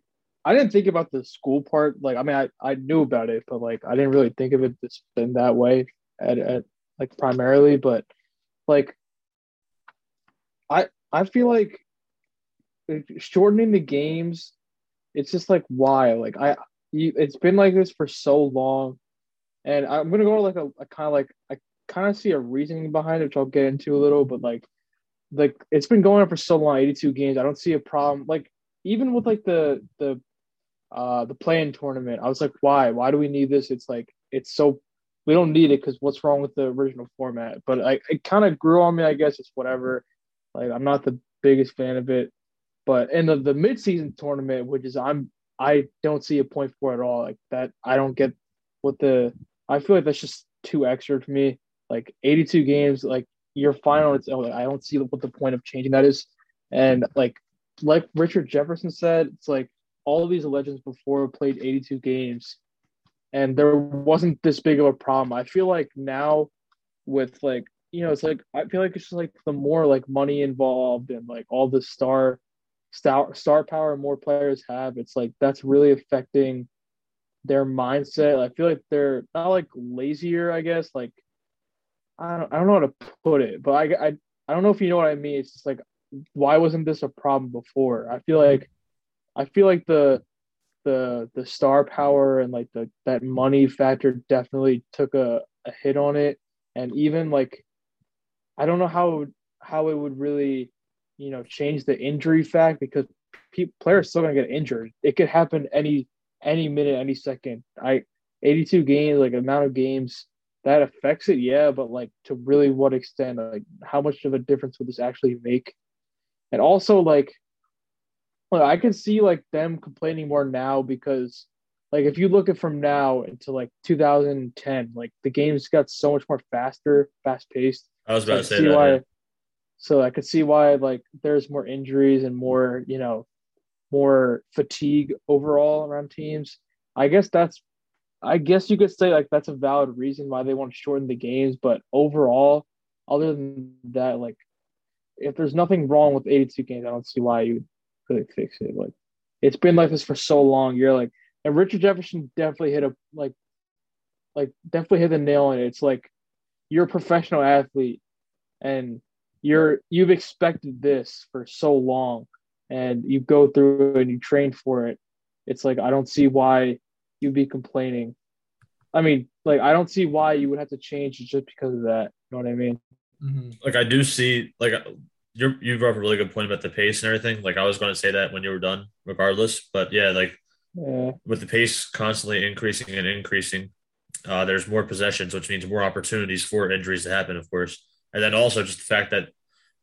I didn't think about the school part. Like I mean I, I knew about it, but like I didn't really think of it this in that way at, at like primarily. But like I I feel like shortening the games, it's just like why? Like I you it's been like this for so long. And I'm gonna go like a, a kind of like I kind of see a reasoning behind it, which I'll get into a little, but like like it's been going on for so long, 82 games. I don't see a problem. Like even with like the the uh the play-in tournament, I was like, why? Why do we need this? It's like it's so we don't need it because what's wrong with the original format? But I it kind of grew on me. I guess it's whatever. Like I'm not the biggest fan of it, but in the the mid-season tournament, which is I'm I don't see a point for at all. Like that, I don't get what the. I feel like that's just too extra to me. Like 82 games, like your final. It's oh, I don't see what the point of changing that is. And like like Richard Jefferson said, it's like all these legends before played 82 games, and there wasn't this big of a problem. I feel like now with like you know, it's like I feel like it's just like the more like money involved and like all the star star star power more players have, it's like that's really affecting their mindset. I feel like they're not like lazier, I guess. Like I don't I don't know how to put it, but I I, I don't know if you know what I mean. It's just like why wasn't this a problem before? I feel like I feel like the the the star power and like the that money factor definitely took a, a hit on it. And even like I don't know how how it would really, you know, change the injury fact because pe- players still gonna get injured. It could happen any any minute, any second. I 82 games, like amount of games that affects it, yeah, but like to really what extent, like how much of a difference would this actually make? And also like well, I can see like them complaining more now because like if you look at from now until like 2010, like the games got so much more faster, fast paced. I was about So to say that. why. yeah. So I could see why like there's more injuries and more you know more fatigue overall around teams. I guess that's I guess you could say like that's a valid reason why they want to shorten the games, but overall, other than that, like if there's nothing wrong with 82 games, I don't see why you would fix it. Like it's been like this for so long. You're like, and Richard Jefferson definitely hit a like, like definitely hit the nail on it. It's like you're a professional athlete, and you're you've expected this for so long, and you go through and you train for it. It's like I don't see why you'd be complaining. I mean, like I don't see why you would have to change just because of that. You know what I mean? Mhm. like I do see like you you brought up a really good point about the pace and everything. Like I was going to say that when you were done, regardless. But yeah, like Yeah. with the pace constantly increasing and increasing, uh, there's more possessions, which means more opportunities for injuries to happen, of course. And then also just the fact that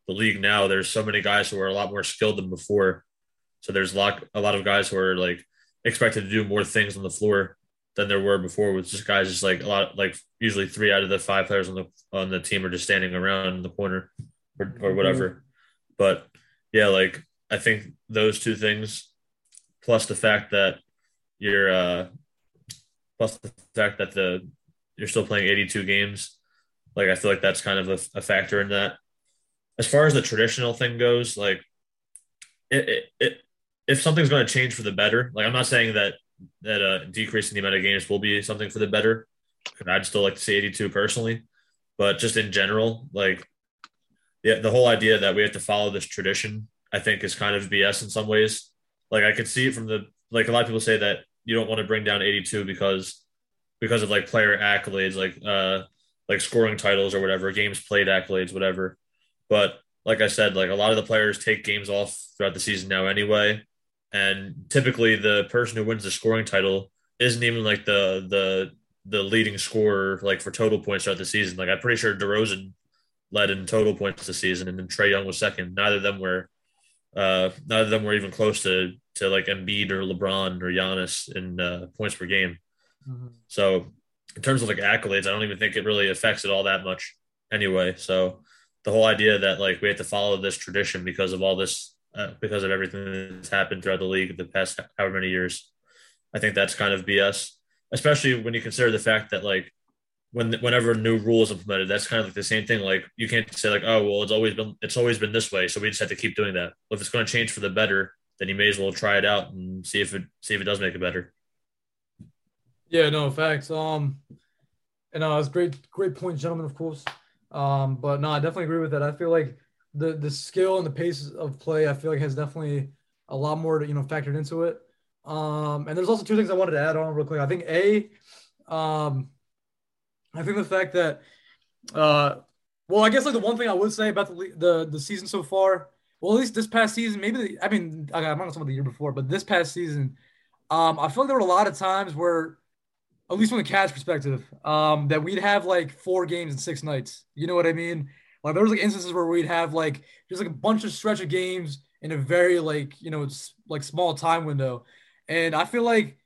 the league now there's so many guys who are a lot more skilled than before. So there's a lot a lot of guys who are like expected to do more things on the floor than there were before with just guys just like a lot like usually three out of the five players on the on the team are just standing around in the corner or, or whatever. But yeah, like I think those two things plus the fact that you're uh plus the fact that the you're still playing 82 games like i feel like that's kind of a, a factor in that as far as the traditional thing goes, like it, it, it if something's going to change for the better, like I'm not saying that that uh, decreasing the amount of games will be something for the better. I'd still like to see 82 personally, but just in general, like yeah, the whole idea that we have to follow this tradition, I think, is kind of BS in some ways. Like I could see it from the like a lot of people say that you don't want to bring down 82 because because of like player accolades, like uh like scoring titles or whatever, games played accolades, whatever. But like I said, like a lot of the players take games off throughout the season now anyway. And typically the person who wins the scoring title isn't even like the the the leading scorer like for total points throughout the season. Like I'm pretty sure DeRozan led in total points this season, and then Trae Young was second. Neither of them were uh neither of them were even close to to like Embiid or LeBron or Giannis in uh, points per game. Mm-hmm. So in terms of like accolades, I don't even think it really affects it all that much anyway. So the whole idea that like we have to follow this tradition because of all this, uh, because of everything that's happened throughout the league the past however many years, I think that's kind of BS. Especially when you consider the fact that like when whenever new rule is implemented, that's kind of like the same thing. Like you can't say like, oh well, it's always been it's always been this way, so we just have to keep doing that. Well, if it's going to change for the better, then you may as well try it out and see if it see if it does make it better. Yeah, no facts. Um, and uh, it's great, great point, gentlemen. Of course. Um, but no, I definitely agree with that. I feel like the the skill and the pace of play, I feel like has definitely a lot more to, you know factored into it. Um, and there's also two things I wanted to add on real quick. I think a, um, I think the fact that, uh, well, I guess like the one thing I would say about the the the season so far, well, at least this past season, maybe the, I mean I'm not talking about the year before, but this past season, um, I feel like there were a lot of times where at least from the Cavs perspective, um, that we'd have like four games in six nights. You know what I mean? Like there was like instances where we'd have like just like a bunch of stretch of games in a very like you know it's like small time window, and I feel like.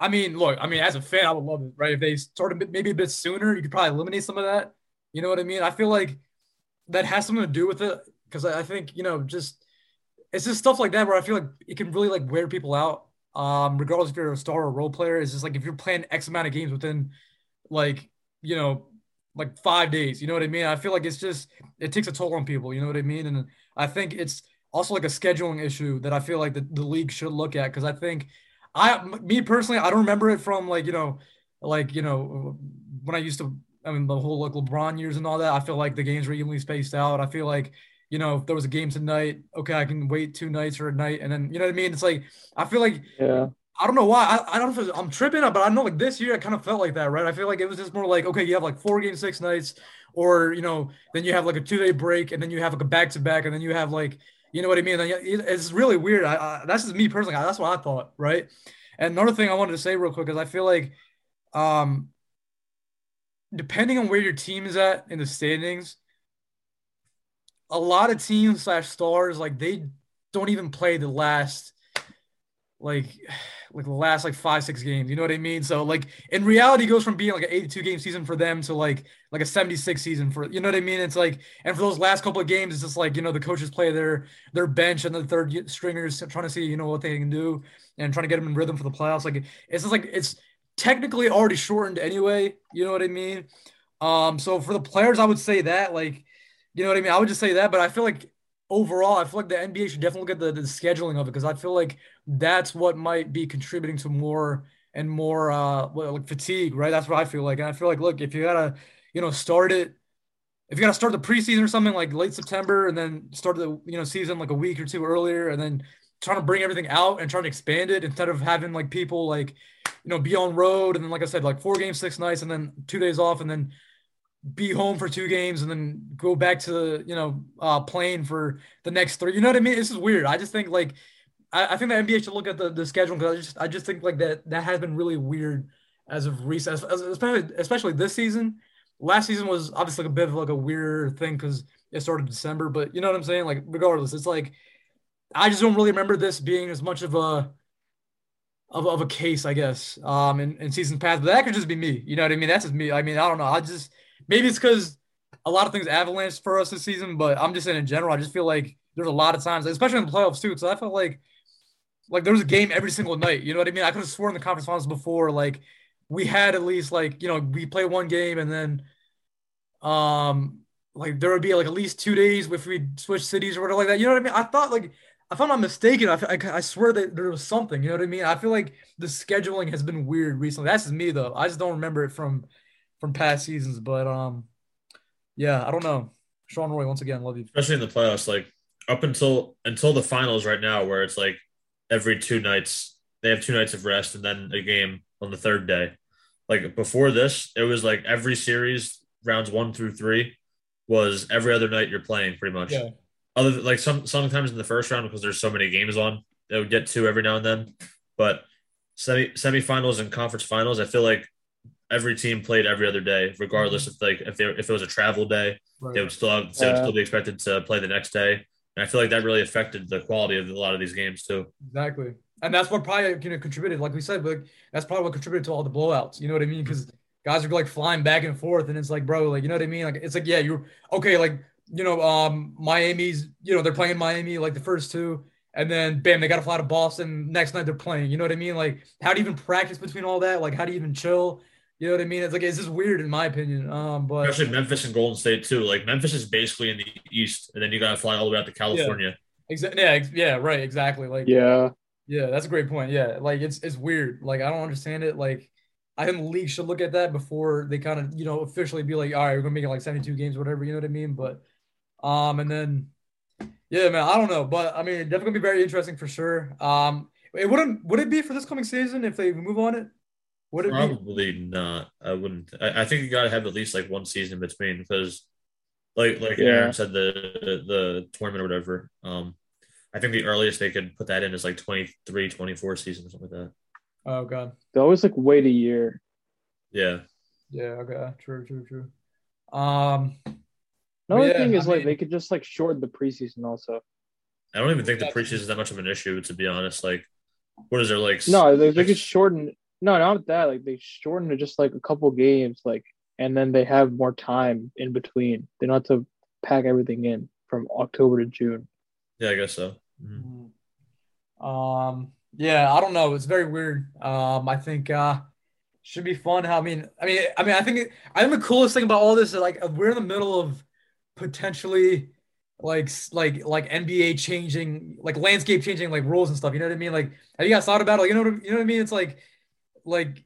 I mean, look, I mean, as a fan, I would love it, right? If they started maybe a bit sooner, you could probably eliminate some of that. You know what I mean? I feel like that has something to do with it because I think, you know, just it's just stuff like that where I feel like it can really like wear people out um, regardless if you're a star or role player, is just like if you're playing X amount of games within like, you know, like five days, you know what I mean? I feel like it's just it takes a toll on people, you know what I mean? And I think it's also like a scheduling issue that I feel like the, the league should look at because I think I me personally, I don't remember it from like, you know, like, you know, when I used to I mean the whole like LeBron years and all that. I feel like the games were evenly spaced out. I feel like you know, if there was a game tonight, okay, I can wait two nights or a night, and then you know what I mean. It's like I feel like yeah. I don't know why. I, I don't know if I'm tripping, up, but I know like this year I kind of felt like that, right? I feel like it was just more like okay, you have like four games, six nights, or you know, then you have like a two day break, and then you have like a back to back, and then you have like you know what I mean. It's really weird. I, I, that's just me personally. That's what I thought, right? And another thing I wanted to say real quick is I feel like, um, depending on where your team is at in the standings, a lot of teams slash stars like they don't even play the last like like the last like five six games you know what i mean? So like in reality goes from being like an 82 game season for them to like like a 76 season for you know what i mean? It's like and for those last couple of games it's just like you know the coaches play their their bench and the third stringers trying to see you know what they can do and trying to get them in rhythm for the playoffs. Like it's just like it's technically already shortened anyway you know what i mean? Um so for the players i would say that like you know what I mean? I would just say that, but I feel like overall, I feel like the NBA should definitely look at the, the scheduling of it because I feel like that's what might be contributing to more and more uh like fatigue, right? That's what I feel like. And I feel like, look, if you gotta, you know, start it, if you gotta start the preseason or something like late September and then start the you know season like a week or two earlier and then trying to bring everything out and trying to expand it instead of having like people like you know be on road and then like I said, like four games, six nights, and then two days off and then be home for two games and then go back to the you know uh, playing for the next three. You know what I mean? This is weird. I just think like I, I think the NBA should look at the, the schedule because I just I just think like that that has been really weird as of recent, especially especially this season. Last season was obviously like a bit of like a weird thing because it started December, but you know what I'm saying? Like regardless, it's like I just don't really remember this being as much of a of, of a case, I guess, um, in, in season past. But that could just be me. You know what I mean? That's just me. I mean, I don't know. I just maybe it's because a lot of things avalanche for us this season, but I'm just saying in general, I just feel like there's a lot of times, especially in the playoffs too. So I felt like like there was a game every single night. You know what I mean? I could have sworn the conference finals before, like we had at least like, you know, we play one game and then um like there would be like at least two days if we switch cities or whatever like that. You know what I mean? I thought like if I'm not mistaken, I, I, I swear that there was something. You know what I mean? I feel like the scheduling has been weird recently. That's just me though. I just don't remember it from from past seasons. But um, yeah, I don't know. Sean Roy, once again, love you. especially in the playoffs. Like up until until the finals right now, where it's like every two nights they have two nights of rest and then a game on the third day. Like before this, it was like every series rounds one through three was every other night you're playing pretty much. Yeah. Other like some sometimes in the first round because there's so many games on, they would get two every now and then. But semi semifinals and conference finals, I feel like every team played every other day, regardless if like if they if it was a travel day, Right. they would still have, they would Yeah. still be expected to play the next day. And I feel like that really affected the quality of a lot of these games too. Exactly. And that's what probably you know contributed, like we said, but that's probably what contributed to all the blowouts. You know what I mean? Because guys are like flying back and forth, and it's like, bro, like you know what I mean? Like it's like, yeah, you're okay, like you know, um, Miami's, you know, they're playing Miami like the first two, and then bam, they got to fly to Boston. Next night they're playing. You know what I mean? Like, how do you even practice between all that? Like, how do you even chill? You know what I mean? It's like it's just weird in my opinion. Um, but Especially Memphis and Golden State too. Like Memphis is basically in the East, and then you got to fly all the way out to California. exa- yeah, ex- yeah, right, exactly. Like, yeah. Yeah. that's a great point. Yeah, like it's it's weird. Like I don't understand it. Like I think the league should look at that before they kind of you know officially be like, all right, we're gonna make it like seventy two games, whatever. You know what I mean? But um, and then yeah, man, I don't know, but I mean, definitely gonna be very interesting for sure. Um, it wouldn't would it be for this coming season if they move on it? Would it be? Probably not. I wouldn't. I, I think you got to have at least like one season in between because, like like Yeah. Aaron said, the the tournament or whatever. Um, I think the earliest they could put that in is like 23, 24 season or something like that. Oh god. They always like wait a year. Yeah. Yeah. Okay. True. True. True. Um. Another Yeah, thing is I like mean- they could just like shorten the preseason also. I don't even think the That's- preseason is that much of an issue, to be honest. Like, what is there like? No, they, they could shorten. No, not that. Like they shorten to just like a couple games, like, and then they have more time in between. They don't have to pack everything in from October to June. Yeah, I guess so. Mhm. Um, yeah, I don't know. It's very weird. Um, I think uh should be fun. How I mean, I mean, I mean, I think it, I think the coolest thing about all this is like we're in the middle of potentially like like like NBA changing, like landscape changing, like rules and stuff. You know what I mean? Like, have you guys thought about it? Like, you know what you know what I mean? It's like like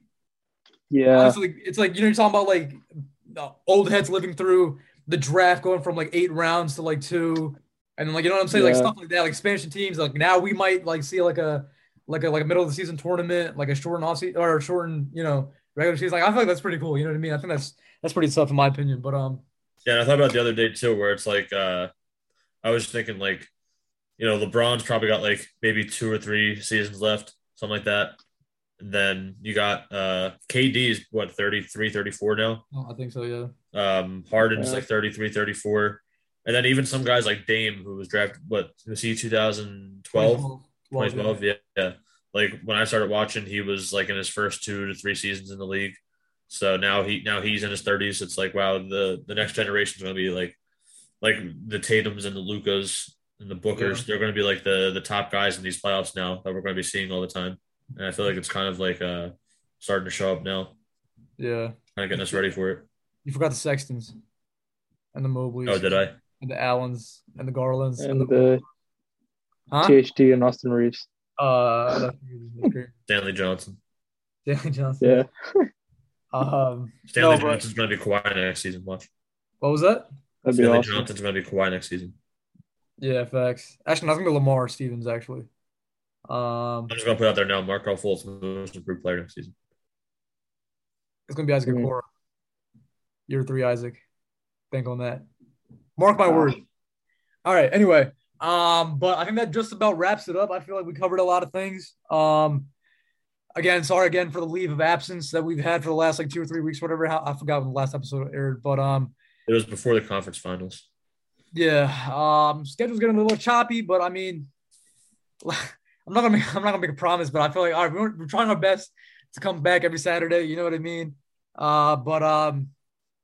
Yeah, honestly, it's like you know you're talking about like the old heads living through the draft going from like eight rounds to like two, and then like you know what I'm saying, like stuff like that, like expansion teams. Like now we might like see like a like a like a middle of the season tournament, like a shortened off season or a shortened you know regular season. Like I feel like that's pretty cool. You know what I mean? I think that's that's pretty tough in my opinion. But um, Yeah, and I thought about the other day too, where it's like uh I was thinking like, you know, LeBron's probably got like maybe two or three seasons left, something like that. And then you got uh KD's what 33, 34 now. oh, I think so. Yeah. Um Harden's Yeah. like 33, 34. And then even some guys like Dame who was drafted what was he 2012? 2012, yeah. yeah. Like when I started watching, he was like in his first two to three seasons in the league. So now he now he's in his thirties. It's like wow, the the next generation is going to be like like the Tatum's and the Lucas and the Bookers. Yeah. They're going to be like the the top guys in these playoffs now that we're going to be seeing all the time. And I feel like it's kind of like uh starting to show up now, Yeah. kind of getting us ready for it. You forgot the Sextons and the Mobleys. Oh, did I? And the Allens and the Garlands and, and the the huh? THD and Austin Reaves. Uh, that's, that's great. Stanley Johnson. Stanley Johnson. Yeah, <laughs> Um, Stanley No, but- Johnson's going to be Kawhi next season. Watch. what was that? that'd be Stanley awesome. Johnson's going to be Kawhi next season. Yeah, facts. Actually, nothing but Lamar Stevens actually. Um, I'm just going to put out there now. Markelle Fultz, the most improved player next season. it's gonna be Isaac. Okoro. Year three, Isaac. Think on that. Mark my word. All right. Anyway, um, but I think that just about wraps it up. I feel like we covered a lot of things. Um, again, sorry again for the leave of absence that we've had for the last like two or three weeks, whatever. How, I forgot when the last episode aired, but um, It was before the conference finals. Yeah, um, schedule's getting a little choppy, but I mean, I'm not gonna make, <laughs> I'm not gonna make a promise, but I feel like all right, we're, we're trying our best to come back every Saturday. You know what I mean? Uh, but um,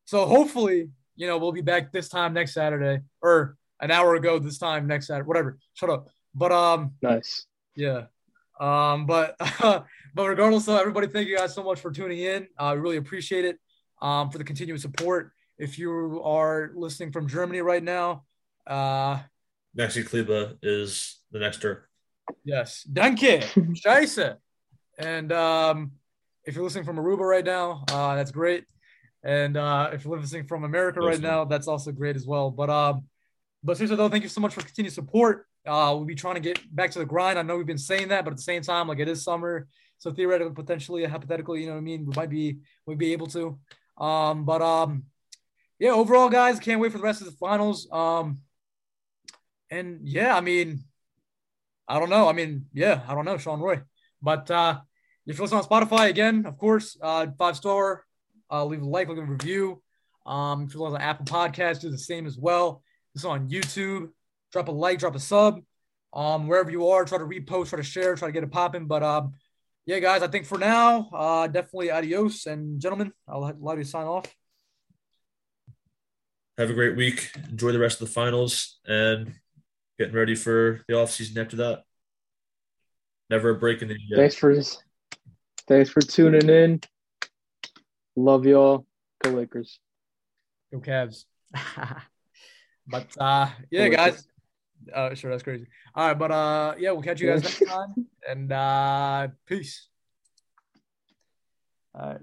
so hopefully, you know, we'll be back this time next Saturday or an hour ago this time next Saturday, whatever. Shut up. But um, Nice. yeah. Um, but <laughs> but regardless of everybody, thank you guys so much for tuning in. I really appreciate it. Um, for the continuous support. if you are listening from Germany right now, uh, Maxi Kleber is the next turn. Yes, danke, scheiße. And um, if you're listening from Aruba right now, uh, that's great. And uh, if you're listening from America right now, that's also great as well. But um, but seriously though, thank you so much for continued support. Uh, we'll be trying to get back to the grind. I know we've been saying that, but at the same time, like it is summer, so theoretically, potentially, hypothetically, you know what I mean, we might be we'd be able to. Um, but um, yeah, overall, guys, can't wait for the rest of the finals. Um, and yeah, I mean, I don't know. I mean, yeah, I don't know, Sean Roy. But uh, if you're listening on Spotify, again, of course, uh, five star, uh, leave a like, leave a review. Um, if you're listening on Apple Podcasts, do the same as well. This is on YouTube. Drop a like, drop a sub. Um, wherever you are, try to repost, try to share, try to get it popping. But um, yeah, guys, I think for now, uh, definitely adios. And gentlemen, I'll allow you to sign off. Have a great week. Enjoy the rest of the finals and getting ready for the off season after that. Never a break in the year. Thanks for thanks for tuning in. Love y'all. Go Lakers. Go Cavs. <laughs> but uh, yeah, Go guys. Uh, sure, that's crazy. All right, but uh, yeah, we'll catch you guys next time. And uh, peace. All right.